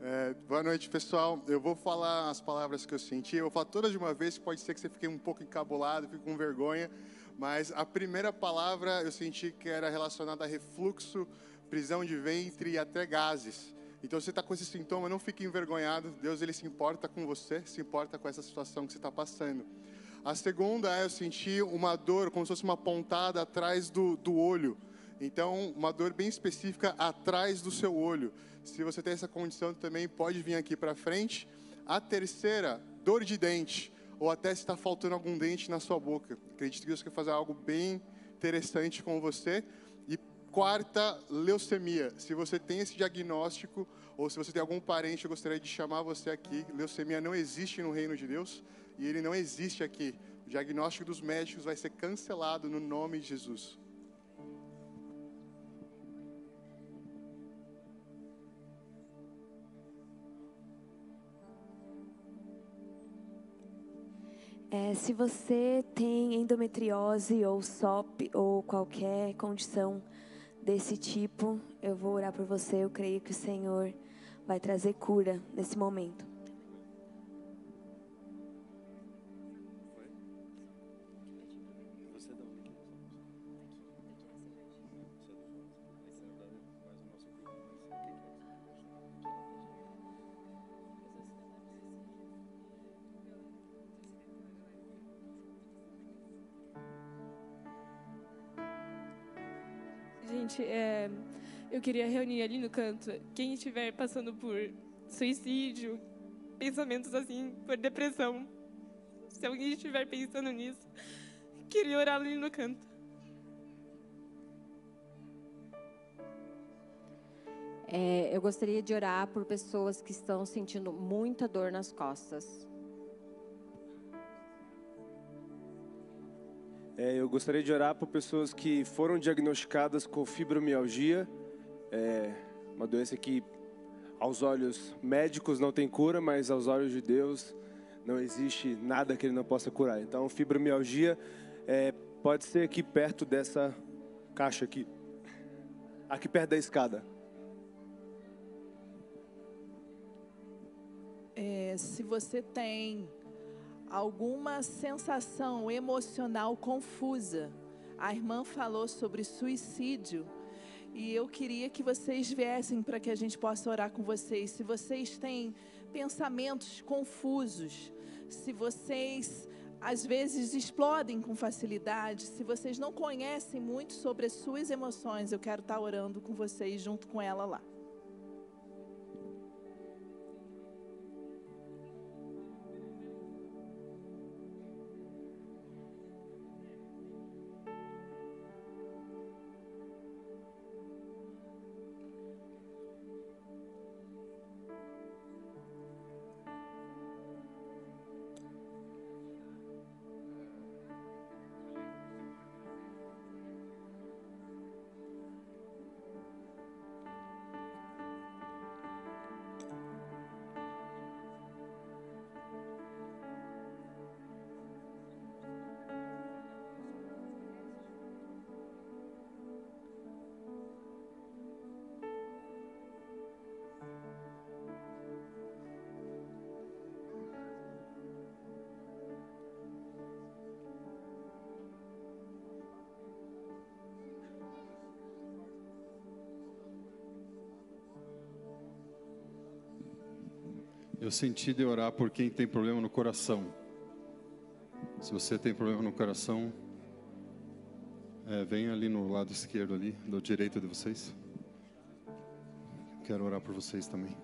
É, boa noite, pessoal. Eu vou falar as palavras que eu senti. Eu vou falar todas de uma vez. Pode ser que você fique um pouco encabulado, fique com vergonha. Mas a primeira palavra eu senti que era relacionada a refluxo prisão de ventre e até gases. Então, você está com esse sintoma, não fique envergonhado. Deus ele se importa com você, se importa com essa situação que você está passando. A segunda é eu senti uma dor, como se fosse uma pontada atrás do, do olho. Então, uma dor bem específica atrás do seu olho. Se você tem essa condição também, pode vir aqui para frente. A terceira, dor de dente, ou até se está faltando algum dente na sua boca. Acredito que Deus quer fazer algo bem interessante com você. Quarta, leucemia. Se você tem esse diagnóstico ou se você tem algum parente, eu gostaria de chamar você aqui. Leucemia não existe no reino de Deus e ele não existe aqui. O diagnóstico dos médicos vai ser cancelado no nome de Jesus. É, se você tem endometriose ou SOP ou qualquer condição desse tipo, eu vou orar por você. Eu creio que o Senhor vai trazer cura nesse momento. Gente, é, eu queria reunir ali no canto quem estiver passando por suicídio, pensamentos assim, por depressão. Se alguém estiver pensando nisso, queria orar ali no canto. É, eu gostaria de orar por pessoas que estão sentindo muita dor nas costas. É, eu gostaria de orar por pessoas que foram diagnosticadas com fibromialgia, é uma doença que aos olhos médicos não tem cura, mas aos olhos de Deus não existe nada que Ele não possa curar. Então, fibromialgia é, pode ser aqui perto dessa caixa aqui, aqui perto da escada. É, se você tem alguma sensação emocional confusa. A irmã falou sobre suicídio e eu queria que vocês viessem para que a gente possa orar com vocês. Se vocês têm pensamentos confusos, se vocês às vezes explodem com facilidade, se vocês não conhecem muito sobre as suas emoções, eu quero estar orando com vocês junto com ela lá. Eu senti de orar por quem tem problema no coração. Se você tem problema no coração, é, vem ali no lado esquerdo ali, do direito de vocês. Quero orar por vocês também.